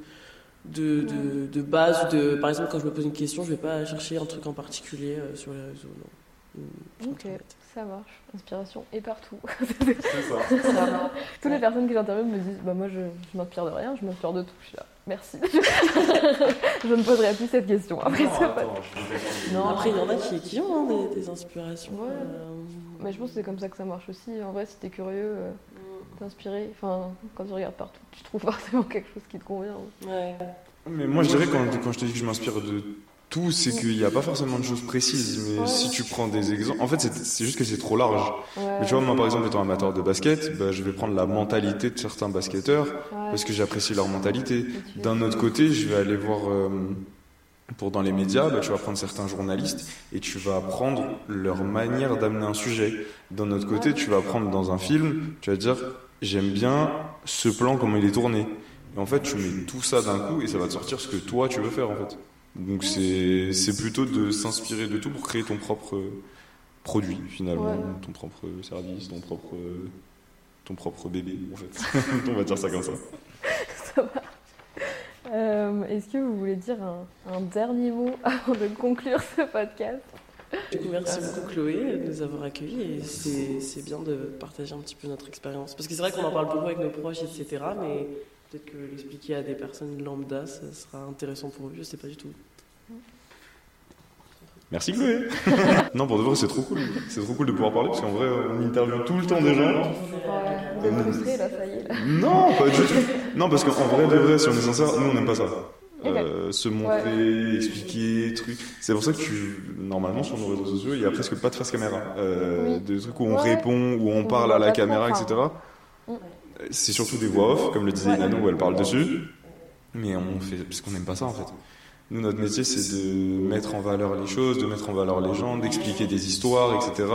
De, de, de base, de, par exemple, quand je me pose une question, je vais pas chercher un truc en particulier euh, sur les réseaux. Non. Sur Ok, Internet. Ça marche. Inspiration est partout. C'est ça. Toutes les personnes qui j'interviewe me disent Bah, moi, je, je m'inspire de rien, je m'inspire de tout. Je suis là, merci. je ne poserai plus cette question après ce podcast. Non, Après, il y en a qui, qui ont hein, des, des inspirations. Ouais. euh, Mais je pense que c'est comme ça que ça marche aussi. En vrai, si t'es curieux, euh, t'es inspiré. Enfin, quand tu regardes partout, tu trouves forcément quelque chose qui te convient. Ouais. Mais moi, je dirais, quand, quand je te dis que je m'inspire de tout, c'est qu'il n'y a pas forcément de choses précises. Mais Ouais. si tu prends des exemples. En fait, c'est juste que c'est trop large. Ouais, Mais tu vois, moi, par exemple, étant amateur de basket, bah, je vais prendre la mentalité de certains basketteurs ouais, parce que j'apprécie leur mentalité. D'un autre côté, je vais aller voir. euh, pour dans les médias, bah, tu vas prendre certains journalistes et tu vas apprendre leur manière d'amener un sujet. D'un autre côté, tu vas prendre dans un film, tu vas dire j'aime bien ce plan comment il est tourné. Et en fait, tu mets tout ça d'un coup et ça va te sortir ce que toi tu veux faire en fait. Donc c'est c'est plutôt de s'inspirer de tout pour créer ton propre produit finalement, Ouais. ton propre service, ton propre ton propre bébé en fait. On va dire ça comme ça. Ça va. Euh, Est-ce que vous voulez dire un, un dernier mot avant de conclure ce podcast? Merci beaucoup Chloé de nous avoir accueillis et c'est c'est bien de partager un petit peu notre expérience. Parce que c'est vrai qu'on en parle beaucoup avec nos proches, etc. Mais peut-être que l'expliquer à des personnes lambda, ça sera intéressant pour eux, je sais pas du tout. Merci Chloé. non, pour de vrai, c'est trop cool. C'est trop cool de pouvoir parler parce qu'en vrai, on interviewe tout le temps des gens. Est. Non, pas du tout. Non, parce qu'en vrai, de vrai, si on est sincère, nous, on n'aime pas ça. Euh, se montrer, expliquer, trucs. C'est pour ça que tu, normalement, sur nos réseaux sociaux, il y a presque pas de face caméra. Euh, Oui. Des trucs où on Ouais. répond, où on On parle à la caméra, etc. C'est surtout des voix off, comme le disait Ouais. Nano, où elle parle dessus. Mais on fait, parce qu'on n'aime pas ça, en fait. Nous, notre métier, c'est de mettre en valeur les choses, de mettre en valeur les gens, d'expliquer des histoires, etc.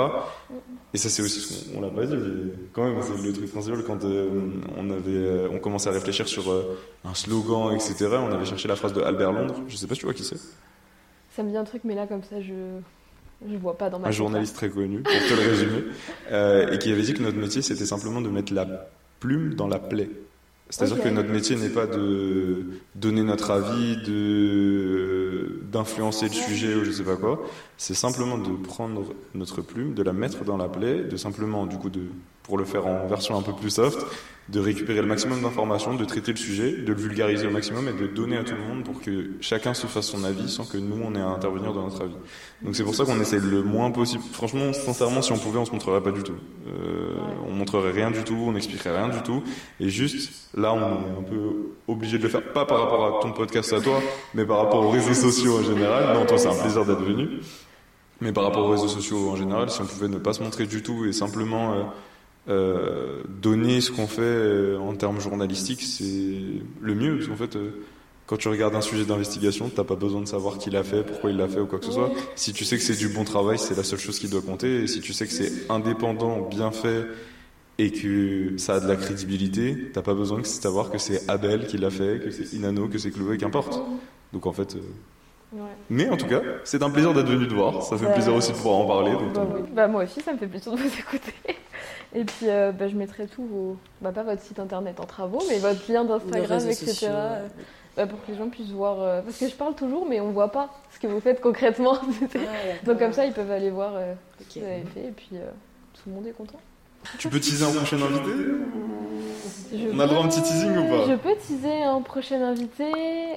Et ça, c'est aussi ce qu'on on l'a pas dit, mais quand même, c'est le truc principal quand euh, on avait, euh, on commençait à réfléchir sur euh, un slogan, etc. On avait cherché la phrase de Albert Londres. Je sais pas si tu vois qui c'est. Ça me dit un truc, mais là, comme ça, je je vois pas dans ma Un journaliste très connu, pour te le résumer, et qui avait dit que notre métier, c'était simplement de mettre la plume dans la plaie. C'est-à-dire que notre métier n'est pas de donner notre avis, de d'influencer le sujet ou je sais pas quoi. C'est simplement de prendre notre plume, de la mettre dans la plaie, de simplement, du coup, de pour le faire en version un peu plus soft, de récupérer le maximum d'informations, de traiter le sujet, de le vulgariser au maximum et de donner à tout le monde pour que chacun se fasse son avis sans que nous on ait à intervenir dans notre avis. Donc c'est pour ça qu'on essaie le moins possible. Franchement, sincèrement, si on pouvait, on se montrerait pas du tout. Euh, on montrerait rien du tout, on n'expliquerait rien du tout. Et juste, là, on est un peu obligé de le faire, pas par rapport à ton podcast à toi, mais par rapport aux réseaux sociaux en général. Non, toi, c'est un plaisir d'être venu. Mais par rapport aux réseaux sociaux en général, si on pouvait ne pas se montrer du tout et simplement euh, euh, donner ce qu'on fait euh, en termes journalistiques, c'est le mieux. Parce qu'en fait, euh, quand tu regardes un sujet d'investigation, t'as pas besoin de savoir qui l'a fait, pourquoi il l'a fait ou quoi que ce soit. Si tu sais que c'est du bon travail, c'est la seule chose qui doit compter. Et si tu sais que c'est indépendant, bien fait et que ça a de la crédibilité, t'as pas besoin de savoir que c'est Abel qui l'a fait, que c'est Inano, que c'est Chloé, qu'importe. Donc en fait. euh, Ouais. Mais en tout cas, c'est un plaisir d'être venu te voir. Ça fait plaisir aussi de pouvoir en parler. Donc, Bah. Bah, moi aussi, ça me fait plaisir de vous écouter. Et puis, euh, bah, je mettrai tout vos. Bah, pas votre site internet en travaux, mais votre lien d'Instagram, etc. sociaux, euh, ouais. bah, pour que les gens puissent voir. euh, Parce que je parle toujours, mais on voit pas ce que vous faites concrètement. Ah, Donc, comme ça, ils peuvent aller voir euh, ce que vous avez fait, et puis euh, tout le monde est content. Tu peux teaser un prochain invité Je On a le droit à un petit peux- teasing ou pas Je peux teaser un prochain invité.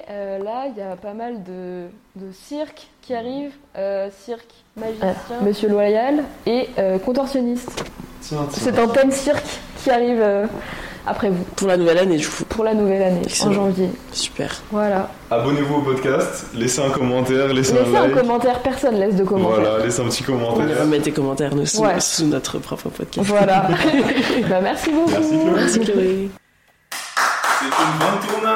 Euh, là, il y a pas mal de, de cirques qui arrivent. Euh, cirque magicien, Monsieur Loyal et euh, contorsionniste. Tiens, C'est un thème cirque qui arrive euh, après vous, Pour la nouvelle année, du coup. pour la nouvelle année, Excellent. en janvier. Super. Voilà. Abonnez-vous au podcast, laissez un commentaire, laissez, Laissez un un like. commentaire, personne laisse de commentaire. Voilà, laissez un petit On commentaire. mettre des commentaires nous, sous, Ouais. sous notre propre podcast. Voilà. bah, merci beaucoup. Merci Chloé. Merci Chloé. C'est une bonne tournage